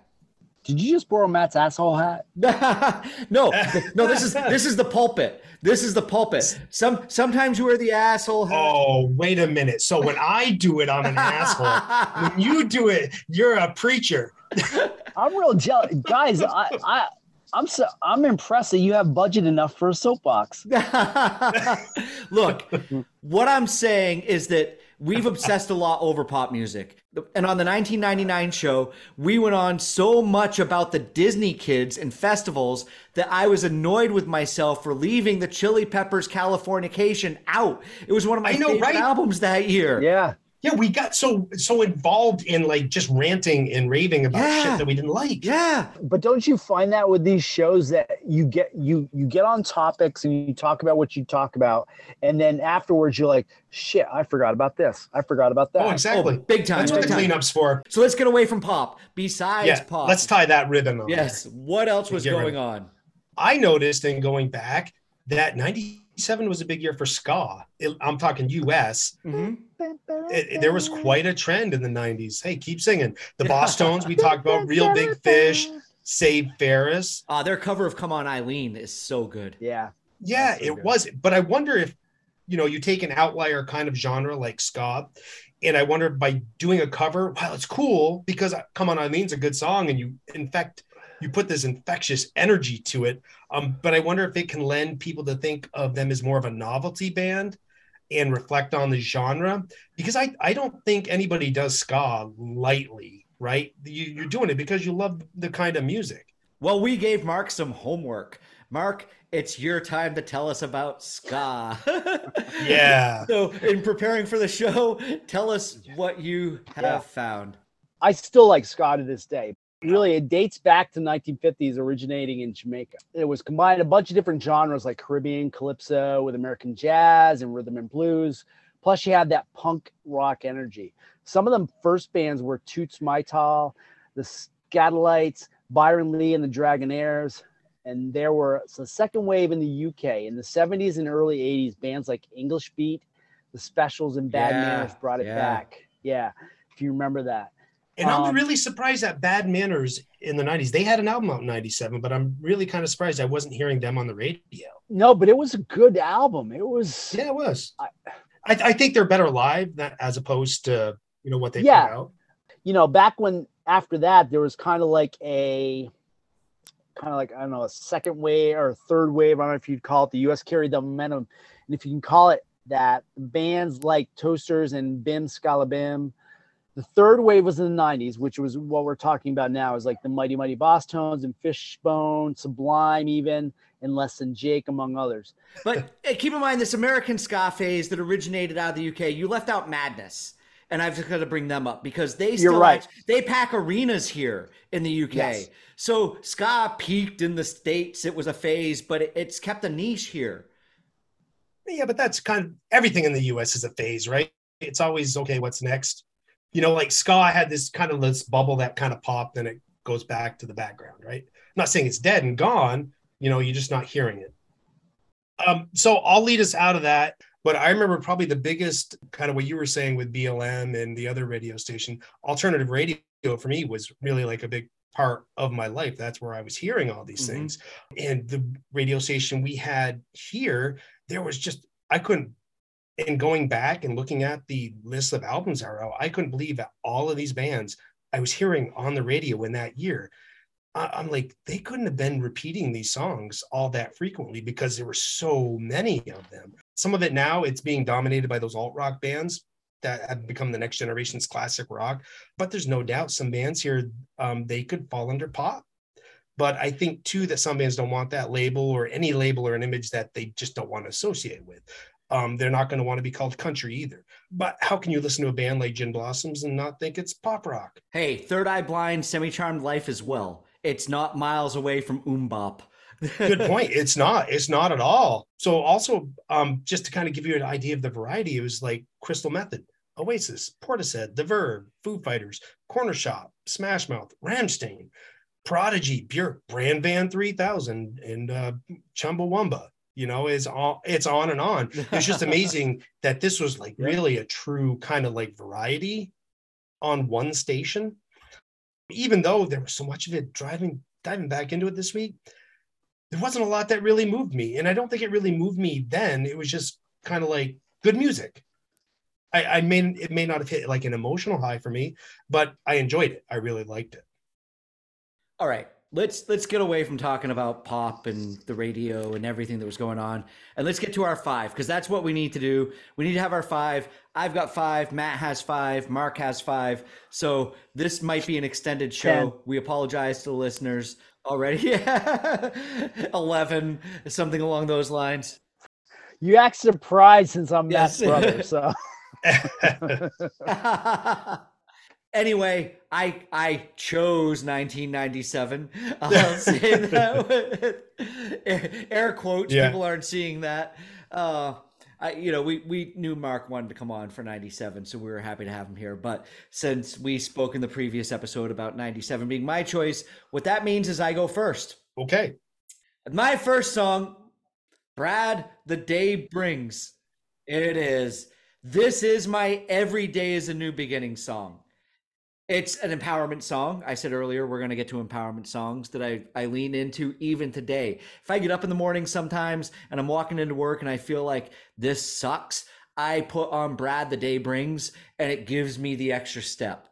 Did you just borrow Matt's asshole hat? no, no. This is this is the pulpit. This is the pulpit. Some sometimes you wear the asshole. Hat. Oh, wait a minute. So when I do it, I'm an asshole. When you do it, you're a preacher. I'm real jealous, guys. I, I I'm so I'm impressed that you have budget enough for a soapbox. Look, what I'm saying is that we've obsessed a lot over pop music. And on the 1999 show, we went on so much about the Disney kids and festivals that I was annoyed with myself for leaving the Chili Peppers Californication out. It was one of my know, favorite right? albums that year. Yeah yeah, we got so so involved in like just ranting and raving about yeah. shit that we didn't like. Yeah. But don't you find that with these shows that you get you you get on topics and you talk about what you talk about, and then afterwards you're like, shit, I forgot about this. I forgot about that. Oh, exactly. Oh, big time. That's what the cleanup's for. So let's get away from pop. Besides yeah, pop. Let's tie that rhythm on. Yes. What else was going on? I noticed in going back that 97 was a big year for ska. It, I'm talking US. Mm-hmm it, there was quite a trend in the 90s. Hey, keep singing. The Bosstones, we talked about Real Big Fish, Save Ferris. Uh, their cover of Come On Eileen is so good. Yeah. Yeah, so it good. was. But I wonder if, you know, you take an outlier kind of genre like ska, and I wonder by doing a cover, wow, it's cool because Come On Eileen's a good song, and you, infect, you put this infectious energy to it. Um, but I wonder if it can lend people to think of them as more of a novelty band and reflect on the genre because I, I don't think anybody does ska lightly, right? You, you're doing it because you love the kind of music. Well, we gave Mark some homework. Mark, it's your time to tell us about ska. yeah. So, in preparing for the show, tell us what you have yeah. found. I still like ska to this day. Really, it dates back to 1950s, originating in Jamaica. It was combined a bunch of different genres like Caribbean calypso with American jazz and rhythm and blues. Plus, you had that punk rock energy. Some of them first bands were Toots Maytal, the Skatalites, Byron Lee, and the Dragonaires. And there were the second wave in the UK in the 70s and early 80s. Bands like English Beat, the Specials, and Bad yeah, Manners brought it yeah. back. Yeah, if you remember that. And um, I'm really surprised at Bad Manners in the 90s. They had an album out in 97, but I'm really kind of surprised I wasn't hearing them on the radio. No, but it was a good album. It was. Yeah, it was. I, I, I think they're better live than, as opposed to, you know, what they yeah. put out. You know, back when after that, there was kind of like a kind of like, I don't know, a second wave or a third wave. I don't know if you'd call it the US carried the momentum. And if you can call it that, bands like Toasters and Bim Skala Bim the third wave was in the 90s, which was what we're talking about now, is like the Mighty Mighty Bosstones and Fishbone, Sublime, even, and Less Than Jake, among others. But keep in mind, this American ska phase that originated out of the UK, you left out Madness. And I've just got to bring them up because they still You're right. they pack arenas here in the UK. Yes. So ska peaked in the states; it was a phase, but it, it's kept a niche here. Yeah, but that's kind of everything in the US is a phase, right? It's always okay. What's next? You know, like ska had this kind of this bubble that kind of popped and it goes back to the background, right? I'm not saying it's dead and gone, you know, you're just not hearing it. Um, so I'll lead us out of that. But I remember probably the biggest kind of what you were saying with BLM and the other radio station, alternative radio for me was really like a big part of my life. That's where I was hearing all these mm-hmm. things. And the radio station we had here, there was just, I couldn't and going back and looking at the list of albums I couldn't believe that all of these bands I was hearing on the radio in that year. I'm like, they couldn't have been repeating these songs all that frequently because there were so many of them. Some of it now it's being dominated by those alt rock bands that have become the next generation's classic rock. But there's no doubt some bands here um, they could fall under pop. But I think too that some bands don't want that label or any label or an image that they just don't want to associate with. Um, they're not going to want to be called country either. But how can you listen to a band like Gin Blossoms and not think it's pop rock? Hey, Third Eye Blind, Semi Charmed Life as well. It's not miles away from MMMBop. Good point. It's not. It's not at all. So also, um, just to kind of give you an idea of the variety, it was like Crystal Method, Oasis, Portishead, The Verve, Foo Fighters, Cornershop, Smash Mouth, Rammstein, Prodigy, Björk, Bran Van 3000, and uh, Chumbawamba you know is all it's on and on. It's just amazing that this was like really a true kind of like variety on one station. Even though there was so much of it driving diving back into it this week there wasn't a lot that really moved me. And i don't think it really moved me then. It was just kind of like good music. I, I may it may not have hit like an emotional high for me but i enjoyed it. I really liked it. All right let's let's get away from talking about pop and the radio and everything that was going on and let's get to our five because that's what we need to do. We need to have our five. I've got five matt has five mark has five. So this might be an extended show. Ten. we apologize to the listeners already. 11 something along those lines. You act surprised since i'm yes. matt's brother so Anyway, I I chose 1997. I'll say that with air quotes. Yeah. People aren't seeing that. Uh, I, you know, we, we knew Mark wanted to come on for 97, so we were happy to have him here. But since we spoke in the previous episode about 97 being my choice, what that means is I go first. Okay. My first song, Brad, The Day Brings. It is. This is my Every Day is a New Beginning song. It's an empowerment song. I said earlier we're going to get to empowerment songs that I, I lean into even today. If I get up in the morning sometimes and I'm walking into work and I feel like this sucks, I put on Brad the Day Brings and it gives me the extra step.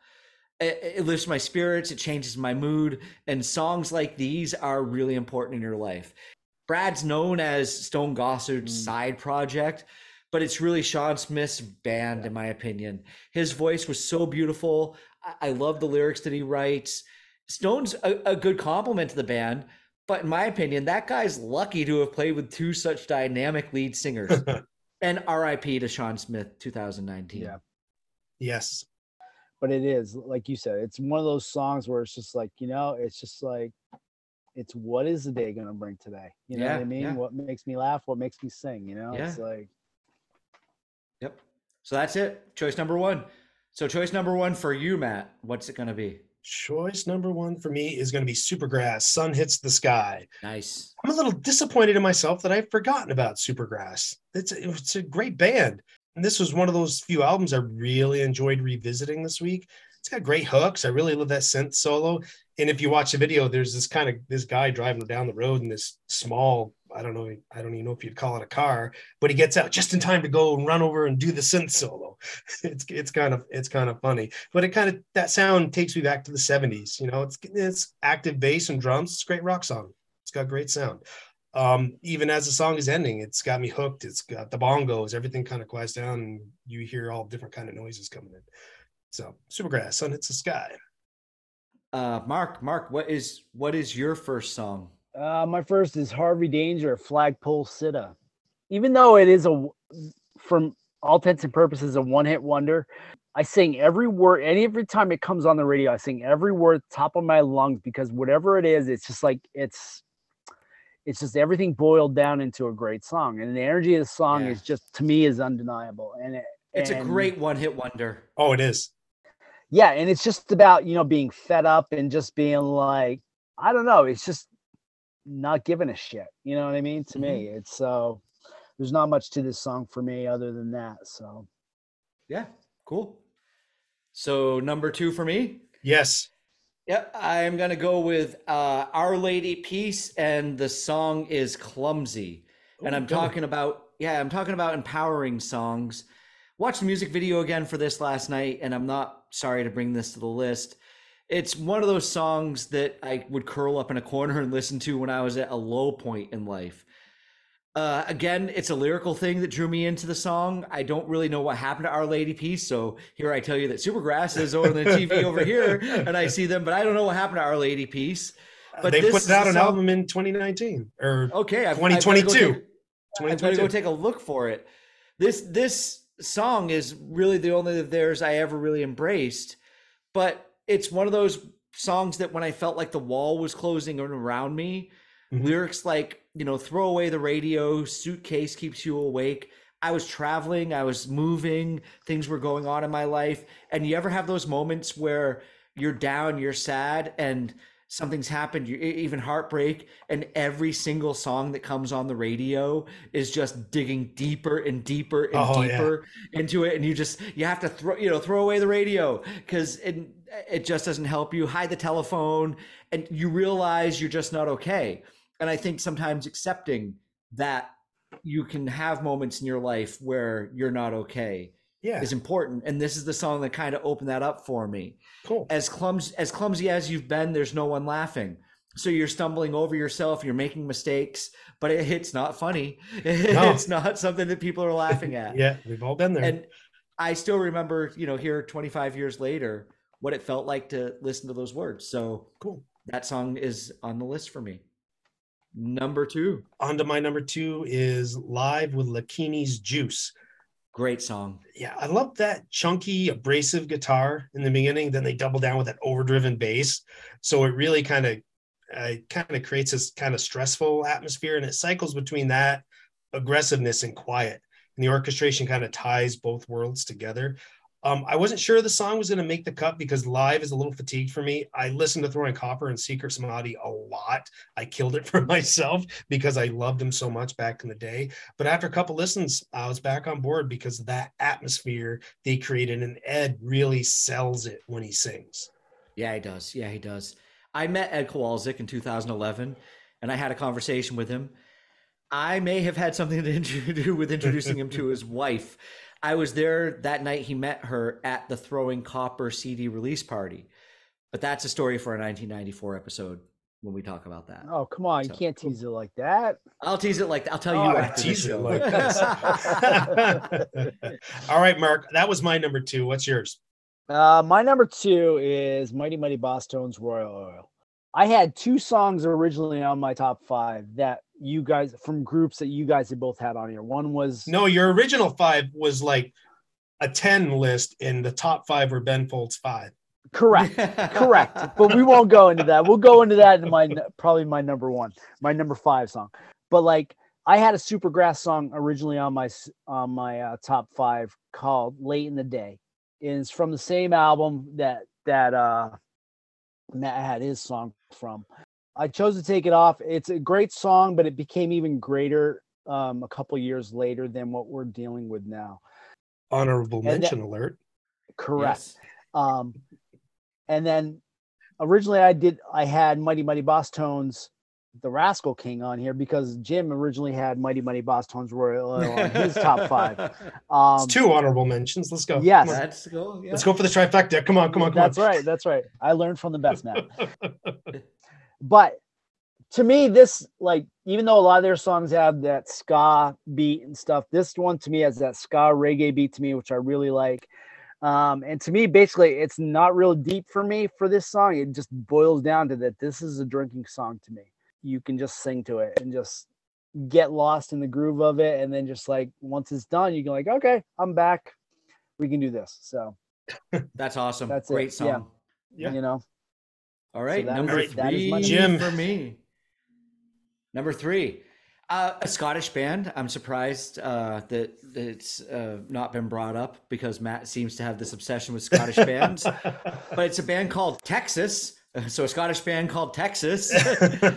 It, it lifts my spirits, it changes my mood, and songs like these are really important in your life. Brad's known as Stone Gossard's mm. side project, but it's really Shawn Smith's band, in my opinion. His voice was so beautiful. I love the lyrics that he writes. Stone's a, a good compliment to the band, but in my opinion, that guy's lucky to have played with two such dynamic lead singers. and RIP to Shawn Smith, 2019. Yeah. Yes. But it is, like you said, it's one of those songs where it's just like, you know, it's just like, it's what is the day going to bring today? You know yeah, what I mean? Yeah. What makes me laugh? What makes me sing? You know, yeah. it's like, yep. So that's it. Choice number one. So choice number one for you, Matt. What's it going to be? Choice number one for me is going to be Supergrass. Sun hits the sky. Nice. I'm a little disappointed in myself that I've forgotten about Supergrass. It's a, it's a great band, and this was one of those few albums I really enjoyed revisiting this week. It's got great hooks. I really love that synth solo. And if you watch the video, there's this kind of this guy driving down the road in this small I don't know, I don't even know if you'd call it a car, but he gets out just in time to go and run over and do the synth solo. It's it's kind of it's kind of funny, but it kind of that sound takes me back to the 70s. You know, it's it's active bass and drums. It's a great rock song. It's got great sound. Um, even as the song is ending, it's got me hooked. It's got the bongos, everything kind of quiets down, and you hear all different kind of noises coming in. So, Supergrass, Sun Hits the Sky. Uh, Mark, Mark, what is what is your first song? Uh, my first is Harvey Danger, Flagpole Sitta. Even though it is a, from all intents and purposes, a one-hit wonder, I sing every word. Any every time it comes on the radio, I sing every word top of my lungs because whatever it is, it's just like it's, it's just everything boiled down into a great song, and the energy of the song yeah. is just to me is undeniable. And it, it's and, a great one-hit wonder. Oh, it is. Yeah, and it's just about you know being fed up and just being like I don't know. It's just not giving a shit. You know what I mean? To mm-hmm. me, it's so uh, there's not much to this song for me other than that. So, yeah, cool. So number two for me. Yes. Yep, I'm gonna go with uh, Our Lady Peace, and the song is Clumsy. and I'm talking about yeah, I'm talking about empowering songs. Watched the music video again for this last night, and I'm not sorry to bring this to the list it's one of those songs that I would curl up in a corner and listen to when I was at a low point in life. Uh, again, it's a lyrical thing that drew me into the song. I don't really know what happened to Our Lady Peace, so here I tell you that Supergrass is on the TV over here, and I see them, but I don't know what happened to Our Lady Peace. But they put out an song- album in 2019 or Okay, I've, 2022. I've got to go take, I've got to go 2022. take a look for it. This this song is really the only of theirs I ever really embraced, but it's one of those songs that when I felt like the wall was closing around me, Mhm. lyrics like you know throw away the radio, suitcase keeps you awake. I was traveling, I was moving, things were going on in my life, and you ever have those moments where you're down, you're sad, and something's happened, you even heartbreak, and every single song that comes on the radio is just digging deeper and deeper and Oh, yeah. deeper into it, and you just you have to throw you know throw away the radio because it it just doesn't help you. Hide the telephone, and you realize you're just not okay. And I think sometimes accepting that you can have moments in your life where you're not okay Yeah, is important. And this is the song that kind of opened that up for me cool. as clumsy as clumsy as you've been there's no one laughing so you're stumbling over yourself you're making mistakes but it, it's not funny it's not something that people are laughing at Yeah, we've all been there. and i still remember you know here 25 years later what it felt like to listen to those words so cool. that song is on the list for me number two On to my number two is Live with Lakini's Juice. great song Yeah, I love that chunky, abrasive guitar in the beginning. Then they double down with that overdriven bass. So it really kind of uh, kind of creates this kind of stressful atmosphere and it cycles between that aggressiveness and quiet. And the orchestration kind of ties both worlds together. Um, I wasn't sure the song was going to make the cut because live is a little fatigued for me. I listened to Throwing Copper and Secret Samadhi a lot. I killed it for myself because I loved them so much back in the day. But after a couple listens, I was back on board because that atmosphere they created. And Ed really sells it when he sings. Yeah, he does. Yeah, he does. I met Ed Kowalczyk in 2011, and I had a conversation with him. I may have had something to do with introducing him to his wife. I was there that night he met her at the Throwing Copper CD release party. But that's a story for a 1994 episode when we talk about that. Oh, come on. You can't tease it like that. I'll tease it like that. I'll tell you Oh, after the tease it show. like All right, Mark, that was my number two. What's yours? Uh, my number two is Mighty Mighty Bosstones Royal Oi. I had two songs originally on my top five that you guys from groups that you guys had both had on here. One was No, your original five was like a 10 list, and the top five were Ben Folds five. correct, correct, but we won't go into that. We'll go into that in my probably my number one, my number five song. But like I had a Supergrass song originally on my on my uh, top five called "Late in the Day." and It's from the same album that that uh, Matt had his song from. I chose to take it off. It's a great song, but it became even greater um, a couple years later than what we're dealing with now. Honorable that- mention alert. Correct. Yes. Um, and then originally I did I had Mighty Mighty Bosstones, the Rascal King on here because Jim originally had Mighty Mighty Bosstones Royal on his top five. Um, It's two honorable mentions. Let's go. yes. Let's go. Yeah. Let's go for the trifecta. Come on, come on, come that's on. That's right. That's right. I learned from the best man. but to me, this like even though a lot of their songs have that ska beat and stuff, this one to me has that ska reggae beat to me, which I really like. Um, and to me, basically, it's not real deep for me for this song. It just boils down to that this is a drinking song to me. You can just sing to it and just get lost in the groove of it, and then just like once it's done, you can like, okay, I'm back. We can do this. So That's awesome. That's it. Great song. Yeah. Yeah. you know, All right, that number is- three my Jim. for me. Number three, uh, a Scottish band. I'm surprised uh, that that it's uh, not been brought up because Matt seems to have this obsession with Scottish bands. But it's a band called Texas. So a Scottish band called Texas. uh,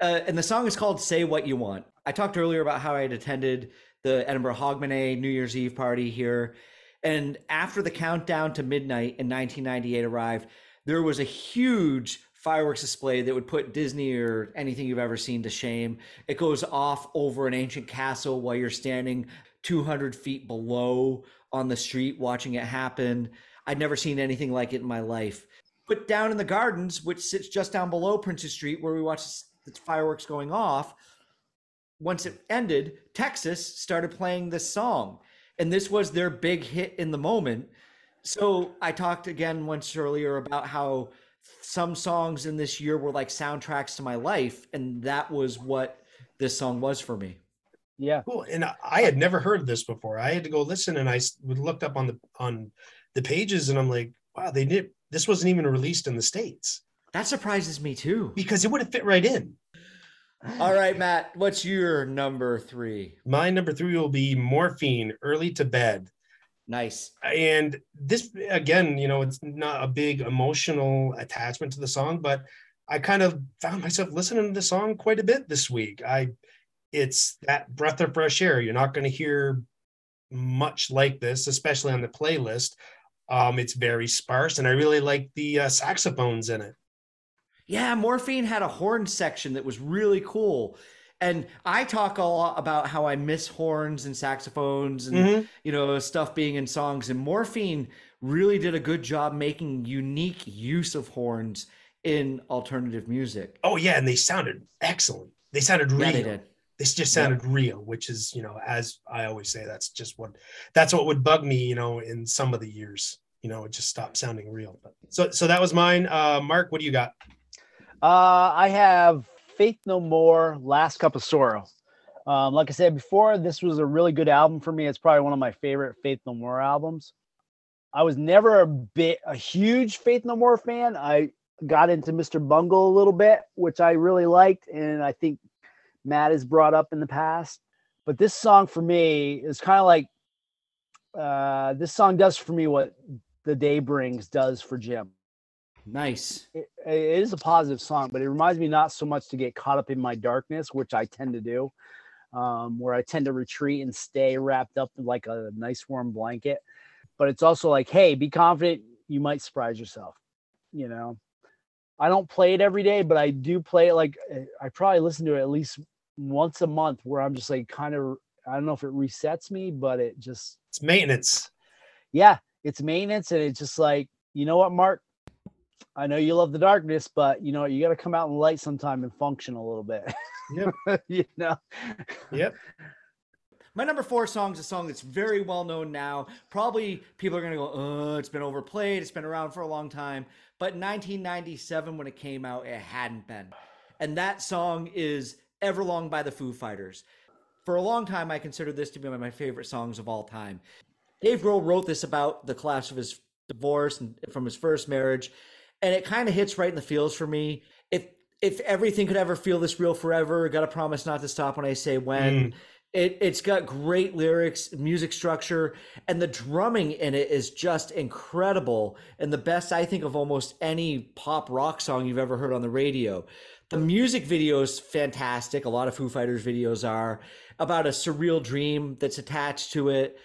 and the song is called "Say What You Want." I talked earlier about how I had attended the Edinburgh Hogmanay New Year's Eve party here, and after the countdown to midnight in 1998 arrived, there was a huge fireworks display that would put Disney or anything you've ever seen to shame. It goes off over an ancient castle while you're standing 200 feet below on the street watching it happen. I'd never seen anything like it in my life. But down in the gardens, which sits just down below Princes Street, where we watch the fireworks going off, once it ended, Texas started playing this song. And this was their big hit in the moment. So I talked again once earlier about how some songs in this year were like soundtracks to my life. And that was what this song was for me. Yeah. Cool. And I had never heard of this before. I had to go listen and I looked up on the on the pages and I'm like, wow, they did this wasn't even released in the States. That surprises me too. Because it would have fit right in. All right, Matt, what's your number three? My number three will be Morphine, Early to Bed. Nice. And this, again, you know, it's not a big emotional attachment to the song, but I kind of found myself listening to the song quite a bit this week. I, it's that breath of fresh air. You're not going to hear much like this, especially on the playlist. Um, it's very sparse, and I really like the uh, saxophones in it. Yeah, Morphine had a horn section that was really cool. And I talk a lot about how I miss horns and saxophones and mm-hmm. you know stuff being in songs. And Morphine really did a good job making unique use of horns in alternative music. Oh yeah, and they sounded excellent. They sounded real. Yeah, they did. This just sounded yep. real, which is, you know, as I always say, that's just what that's what would bug me, you know, in some of the years. You know, it just stopped sounding real. But so so that was mine. Uh Mark, what do you got? Uh, I have Faith No More, Last Cup of Sorrow. Um, like I said before, this was a really good album for me. It's probably one of my favorite Faith No More albums. I was never a bit a huge Faith No More fan. I got into Mr. Bungle a little bit, which I really liked, and I think Matt has brought up in the past. But this song for me is kind of like uh, this song does for me what the day brings does for Jim. Nice. It, it is a positive song, but it reminds me not so much to get caught up in my darkness, which I tend to do, um, where I tend to retreat and stay wrapped up in like a nice warm blanket. But it's also like, hey, be confident. You might surprise yourself. You know, I don't play it every day, but I do play it like eh, I probably listen to it at least once a month where I'm just like kind of, I don't know if it resets me, but it just, it's maintenance. Yeah. It's maintenance. And it's just like, you know what, Mark? I know you love the darkness, but you know you got to come out in light sometime and function a little bit. Yep. you know. Yep. My number four song is a song that's very well known now. Probably people are going to go, oh, it's been overplayed. It's been around for a long time. But 1997, when it came out, it hadn't been. And that song is Everlong by the Foo Fighters. For a long time, I considered this to be one of my favorite songs of all time. Dave Grohl wrote this about the collapse of his divorce and from his first marriage and it kind of hits right in the feels for me. If if everything could ever feel this real forever, got to promise not to stop when I say when. Mm. It it's got great lyrics, music structure, and the drumming in it is just incredible and the best I think of almost any pop rock song you've ever heard on the radio. The music video is fantastic. A lot of Foo Fighters videos are about a surreal dream that's attached to it.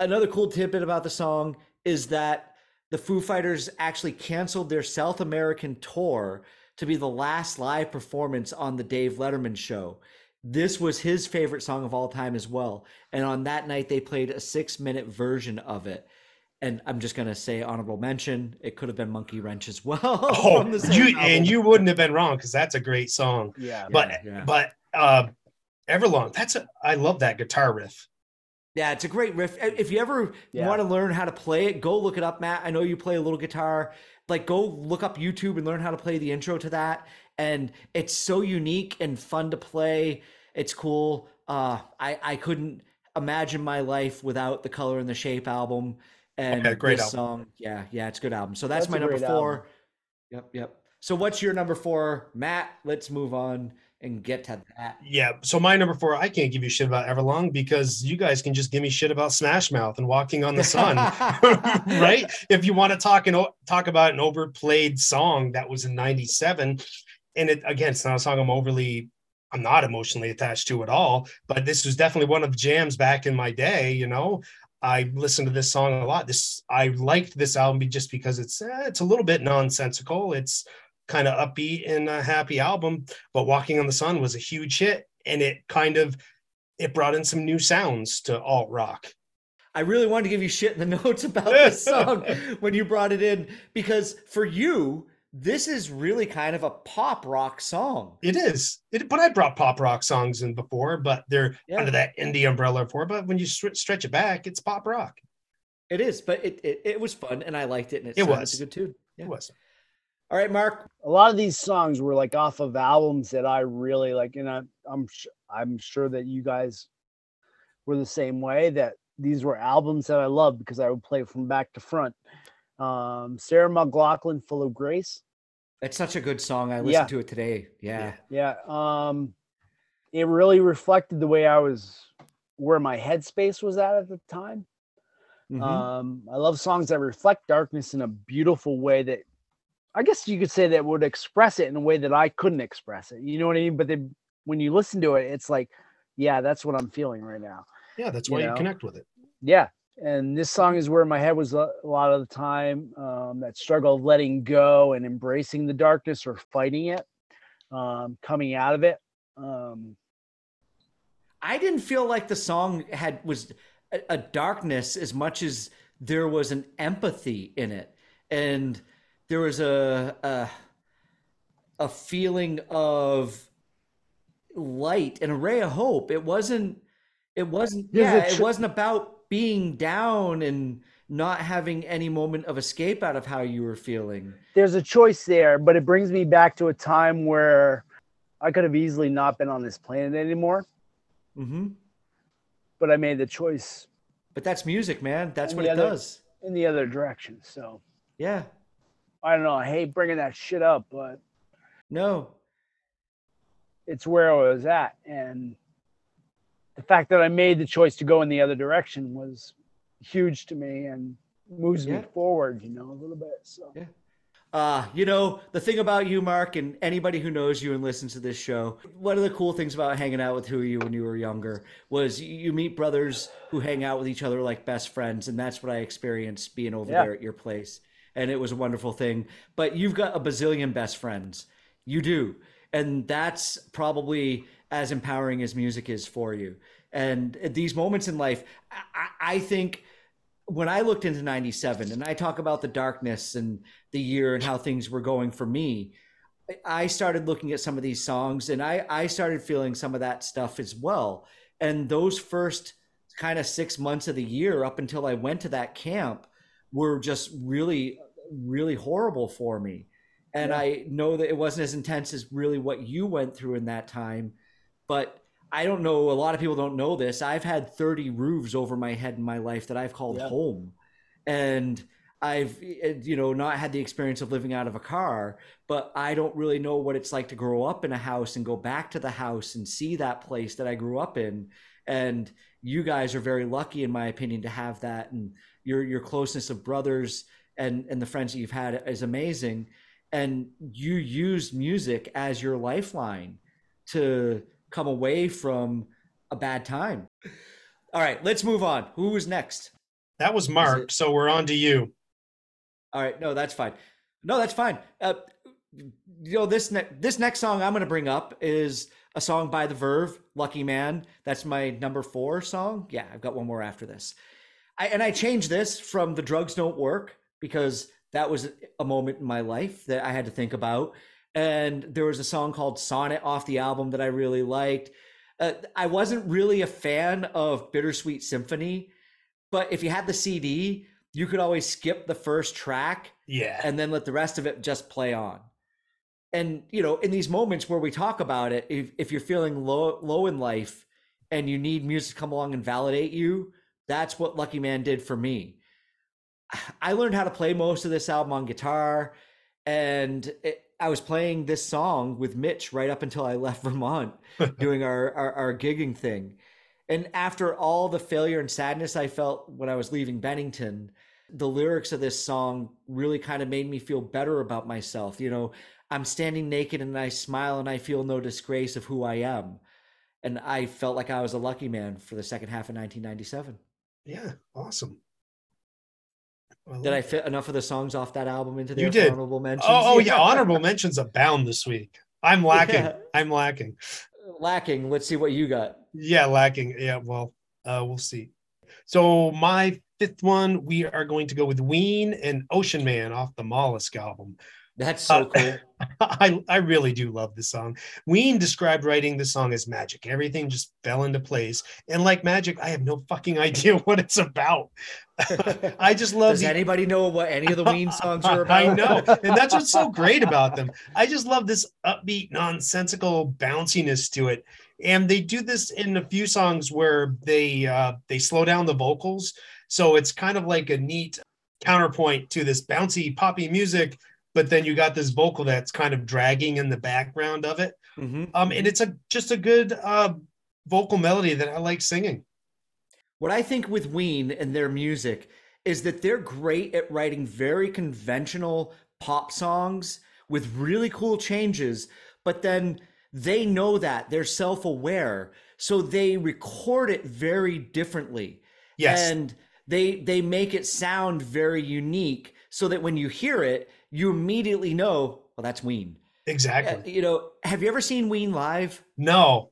Another cool tidbit about the song is that the Foo Fighters actually canceled their South American tour to be the last live performance on the Dave Letterman show. This was his favorite song of all time as well. And on that night, they played a six minute version of it. And I'm just gonna say honorable mention. It could have been Monkey Wrench as well. Oh, you and you wouldn't have been wrong because that's a great song. Yeah, but yeah, yeah. but uh, Everlong. That's a I love that guitar riff. Yeah, it's a great riff. If you ever yeah. want to learn how to play it, go look it up, Matt. I know you play a little guitar. Like, go look up YouTube and learn how to play the intro to that. And it's so unique and fun to play. It's cool. Uh, I I couldn't imagine my life without the Color and the Shape album and okay, great this album. song. Yeah, yeah, it's a good album. So that's, that's my number four. Album. Yep, yep. So what's your number four, Matt? Let's move on and get to that. Yeah. So my number four, I can't give you shit about Everlong because you guys can just give me shit about Smash Mouth and Walking on the Sun, right? If you want to talk and talk about an overplayed song that was in '97, and it again, it's not a song I'm overly. I'm not emotionally attached to at all, but this was definitely one of the jams back in my day. You know, I listened to this song a lot. This I liked this album just because it's eh, it's a little bit nonsensical. It's kind of upbeat and a happy album. But Walking on the Sun was a huge hit, and it kind of it brought in some new sounds to alt rock. I really wanted to give you shit in the notes about this song when you brought it in because for you, this is really kind of a pop rock song. It is. It, but I brought pop rock songs in before, but they're Yeah. under that indie umbrella before. But when you str- stretch it back, it's pop rock. It is, but it, it, it was fun and I liked it and it, It was. a good tune. Yeah. It was. All right, Mark. a lot of these songs were like off of albums that I really like, and I, I'm sh- I'm sure that you guys were the same way. That these were albums that I loved because I would play from back to front. Um, Sarah McLachlan, "Full of Grace." It's such a good song. I listened Yeah. to it today. Yeah. Yeah, um, it really reflected the way I was, where my headspace was at at the time. Mhm. Um, I love songs that reflect darkness in a beautiful way that I guess you could say that would express it in a way that I couldn't express it. You know what I mean? But then when you listen to it, it's like, yeah, that's what I'm feeling right now. Yeah, that's why you know? connect with it. Yeah. And this song is where my head was a a lot of the time. Um, that struggle of letting go and embracing the darkness or fighting it, um, coming out of it. Um, I didn't feel like the song had was a, a darkness as much as there was an empathy in it, and there was a a, a feeling of light and a ray of hope. It wasn't. It wasn't. There's Yeah, it tr- wasn't about being down and not having any moment of escape out of how you were feeling. there's a choice there, but it brings me back to a time where I could have easily not been on this planet anymore, hmm but I made the choice But that's music, man. That's And what it other- does. in the other direction. So Yeah. I don't know. I hate bringing that shit up, but No. it's where I was at. And the fact that I made the choice to go in the other direction was huge to me and moves Yeah. me forward, you know, a little bit. So Yeah. Uh, you know, the thing about you, Mark, and anybody who knows you and listens to this show, one of the cool things about hanging out with who you when you were younger was you- meet brothers who hang out with each other like best friends, and that's what I experienced being over Yeah. there at your place. And it was a wonderful thing. But you've got a bazillion best friends. You do. And that's probably as empowering as music is for you. And these moments in life, I, I I think when I looked into 97 and I talk about the darkness and the year and how things were going for me, I started looking at some of these songs and I, I started feeling some of that stuff as well. And those first kind of six months of the year up until I went to that camp were just really, really horrible for me. And Yeah. I know that it wasn't as intense as really what you went through in that time. But I don't know, a lot of people don't know this. I've had 30 roofs over my head in my life that I've called Yeah. home. And I've, you know, not had the experience of living out of a car, but I don't really know what it's like to grow up in a house and go back to the house and see that place that I grew up in. And you guys are very lucky, in my opinion, to have that. And your your closeness of brothers and and the friends that you've had is amazing. And you used music as your lifeline to come away from a bad time. All right, let's move on. Who was next? That was Mark. So we're on to you. All right, no, that's fine. No, that's fine. Uh, you know this ne- this next song I'm going to bring up is a song by The Verve, "Lucky Man." That's my number four song. Yeah, I've got one more after this. I, and I changed this from "The Drugs Don't Work" because that was a moment in my life that I had to think about. And there was a song called "Sonnet" off the album that I really liked. Uh, I wasn't really a fan of "Bittersweet Symphony," but if you had the CD, you could always skip the first track Yeah. and then let the rest of it just play on. And you know, in these moments where we talk about it, if, if you're feeling low low in life and you need music to come along and validate you, that's what Lucky Man did for me. I learned how to play most of this album on guitar, and it, I was playing this song with Mitch right up until I left Vermont doing our, our our gigging thing. And after all the failure and sadness I felt when I was leaving Bennington, the lyrics of this song really kind of made me feel better about myself. You know, I'm standing naked and I smile and I feel no disgrace of who I am. And I felt like I was a lucky man for the second half of 1997. Yeah. Awesome. Did I fit enough of the songs off that album into the You did. honorable mentions? Oh, oh yeah. Honorable mentions abound this week. I'm lacking. Yeah. I'm lacking. Lacking. Let's see what you got. Yeah, lacking. Yeah. Well, uh, we'll see. So my fifth one, we are going to go with Ween and Ocean Man off the Mollusk album. That's so Uh, cool. I, I really do love this song. Ween described writing the song as magic. Everything just fell into place. And like magic, I have no fucking idea what it's about. I just love Does the anybody know what any of the Ween songs are about? I know. And that's what's so great about them. I just love this upbeat, nonsensical bounciness to it. And they do this in a few songs where they uh, they slow down the vocals. So it's kind of like a neat counterpoint to this bouncy poppy music, but then you got this vocal that's kind of dragging in the background of it. Mhm. Um, and it's a just a good uh, vocal melody that I like singing. What I think with Ween and their music is that they're great at writing very conventional pop songs with really cool changes, but then they know that they're self aware. So they record it very differently. Yes. And they they make it sound very unique so that when you hear it, you immediately know, well, that's Ween. Exactly. You know, have you ever seen Ween live? No.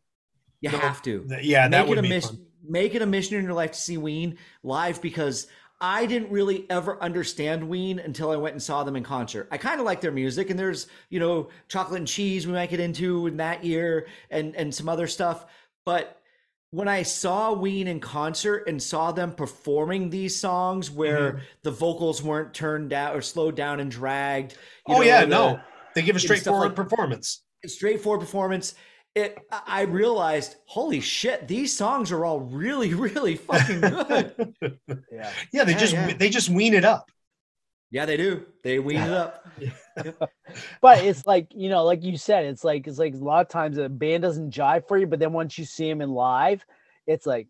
You No. have to Yeah, that would be mission. fun. Make it a mission in your life to see Ween live because I didn't really ever understand Ween until I went and saw them in concert. I kind of like their music, and there's you know chocolate and cheese we might get into in that year, and and some other stuff. But when I saw Ween in concert and saw them performing these songs where Mm-hmm. the vocals weren't turned down or slowed down and dragged, you Oh know, yeah, the- no. They give a straightforward like- performance. straightforward performance. It, I I realized, holy shit, these songs are all really, really fucking good. Yeah. Yeah, they Yeah, just yeah. they just wean it up. Yeah, they do. They wean it up. But it's like, you know, like you said, it's like it's like a lot of times a band doesn't jive for you, but then once you see them in live, it's like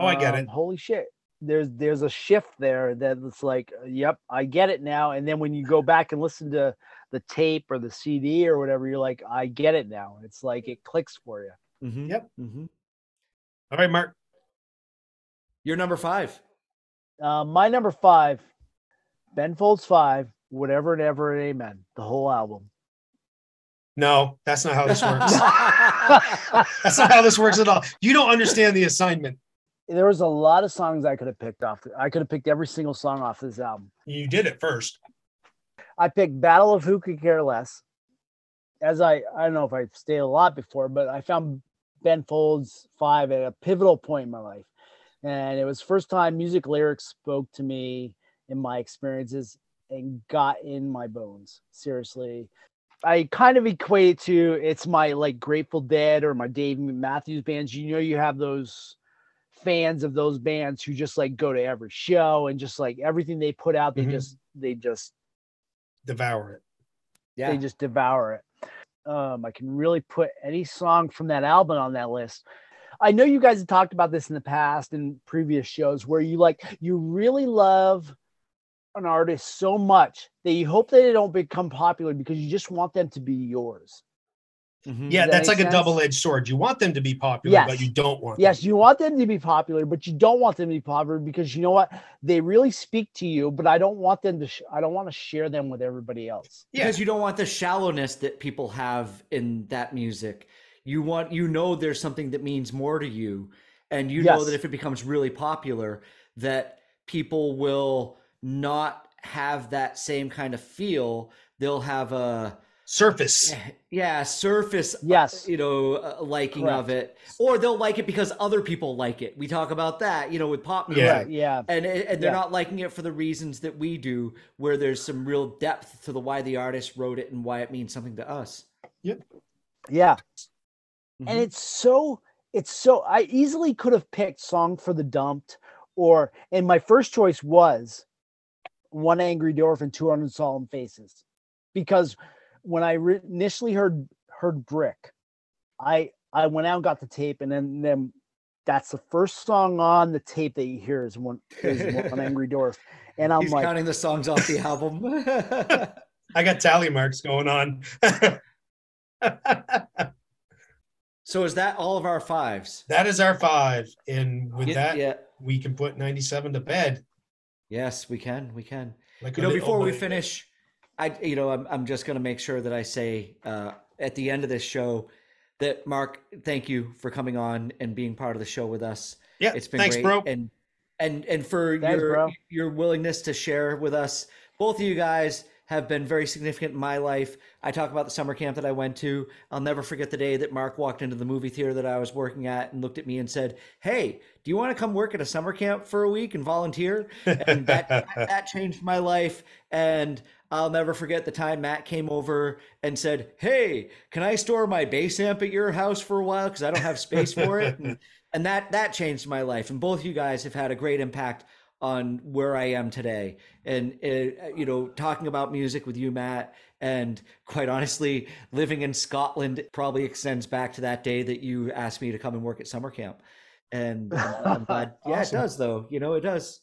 Oh, I get um, it. Holy shit. There's there's a shift there that it's like, yep, I get it now. And then when you go back and listen to the tape or the CD or whatever, you're like, I get it now. It's like it clicks for you. Mhm, Yep. mhm. All right, Mark. You're number five. Uh, my number five, Ben Folds Five, whatever and ever and amen, the whole album. No, that's not how this works. that's not how this works at all. You don't understand the assignment. there was a lot of songs I could have picked off. I could have picked every single song off this album. You did it first. I picked Battle of Who Could Care Less. As I, I don't know if I've stayed a lot before, but I found Ben Folds Five at a pivotal point in my life. And it was first time music lyrics spoke to me in my experiences and got in my bones. Seriously. I kind of equate it to it's my like Grateful Dead or my Dave Matthews bands. You know, you have those fans of those bands who just like go to every show and just like everything they put out, they Mhm. just they just Devour it. Yeah. they just devour it. Um, I can really put any song from that album on that list. I know you guys have talked about this in the past in previous shows where you like you really love an artist so much that you hope that they don't become popular because you just want them to be yours. Mhm. Yeah, that that's make like sense? a double-edged sword. You want them to be popular, but you don't want Yes, them. you want them to be popular, but you don't want them to be popular because you know what? They really speak to you, but I don't want them to. Sh- I don't want to share them with everybody else. Yeah. Because you don't want the shallowness that people have in that music. You want you know there's something that means more to you, and you know that if it becomes really popular, that people will not have that same kind of feel. They'll have a Surface. yeah surface Yes. you know uh, liking of it, or they'll like it because other people like it. We talk about that, you know, with pop music. Yeah. Right, yeah. And, and they're Yeah. not liking it for the reasons that we do, where there's some real depth to the why the artist wrote it and why it means something to us. yep Yeah. Mhm. and it's so it's so i easily could have picked song for the dumped or and my first choice was one angry dwarf and 200 solemn faces because when i re- initially heard heard brick i i went out and got the tape and then then that's the first song on the tape that you hear is one is one angry dwarf and i'm He's like counting the songs off the album. I got tally marks going on. so is that all of our fives? that is our five. And with Yeah, that, yeah. we can put 97 to bed. Yes, we can. We can. Like You know, before we finish, I you know I'm I'm just gonna make sure that I say uh, at the end of this show that Mark, thank you for coming on and being part of the show with us. Yeah, It's been thanks, great. bro. And and and for Thanks, your bro. your willingness to share with us. Both of you guys have been very significant in my life. I talk about the summer camp that I went to. I'll never forget the day that Mark walked into the movie theater that I was working at and looked at me and said, "Hey, do you want to come work at a summer camp for a week and volunteer?" And that that changed my life. And I'll never forget the time Matt came over and said, "Hey, can I store my bass amp at your house for a while because I don't have space for it?" And, and that that changed my life. And both you guys have had a great impact on where I am today. And uh, you know, talking about music with you, Matt, and quite honestly, living in Scotland probably extends back to that day that you asked me to come and work at summer camp. And I'm, I'm glad, yeah, Awesome. it does though. You know, it does.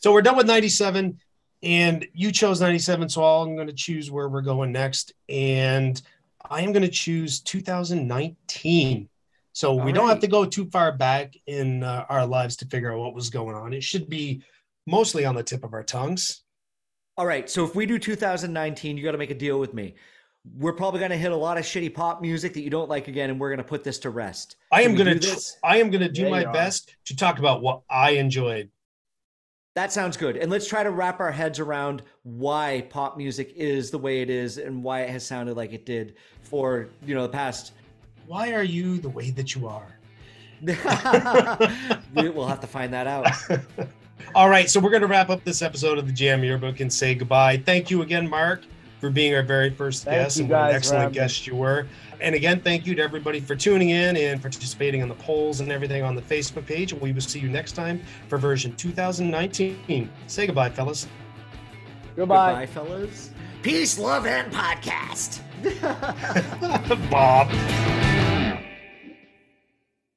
So we're done with 97 and you chose 97. So I'm going to choose where we're going next. And I am going to choose 2019. So we All don't have to go too far back in uh, our lives to figure out what was going on. It should be mostly on the tip of our tongues. All right. So if we do 2019, you got to make a deal with me. We're probably going to hit a lot of shitty pop music that you don't like again, and we're going to put this to rest. I am going to? I am going to do Yeah, my best to talk about what I enjoyed. That sounds good. And let's try to wrap our heads around why pop music is the way it is and why it has sounded like it did for, you know, the past. Why are you the way that you are? we, we'll have to find that out. All right, so we're going to wrap up this episode of the Jam Yearbook and say goodbye. Thank you again, Mark, for being our very first Thank guest you and what an excellent having guest you were. And again, thank you to everybody for tuning in and participating in the polls and everything on the Facebook page. And we will see you next time for version 2019. Say goodbye, fellas. Goodbye. Goodbye, fellas. Peace, love, and podcast. Bob.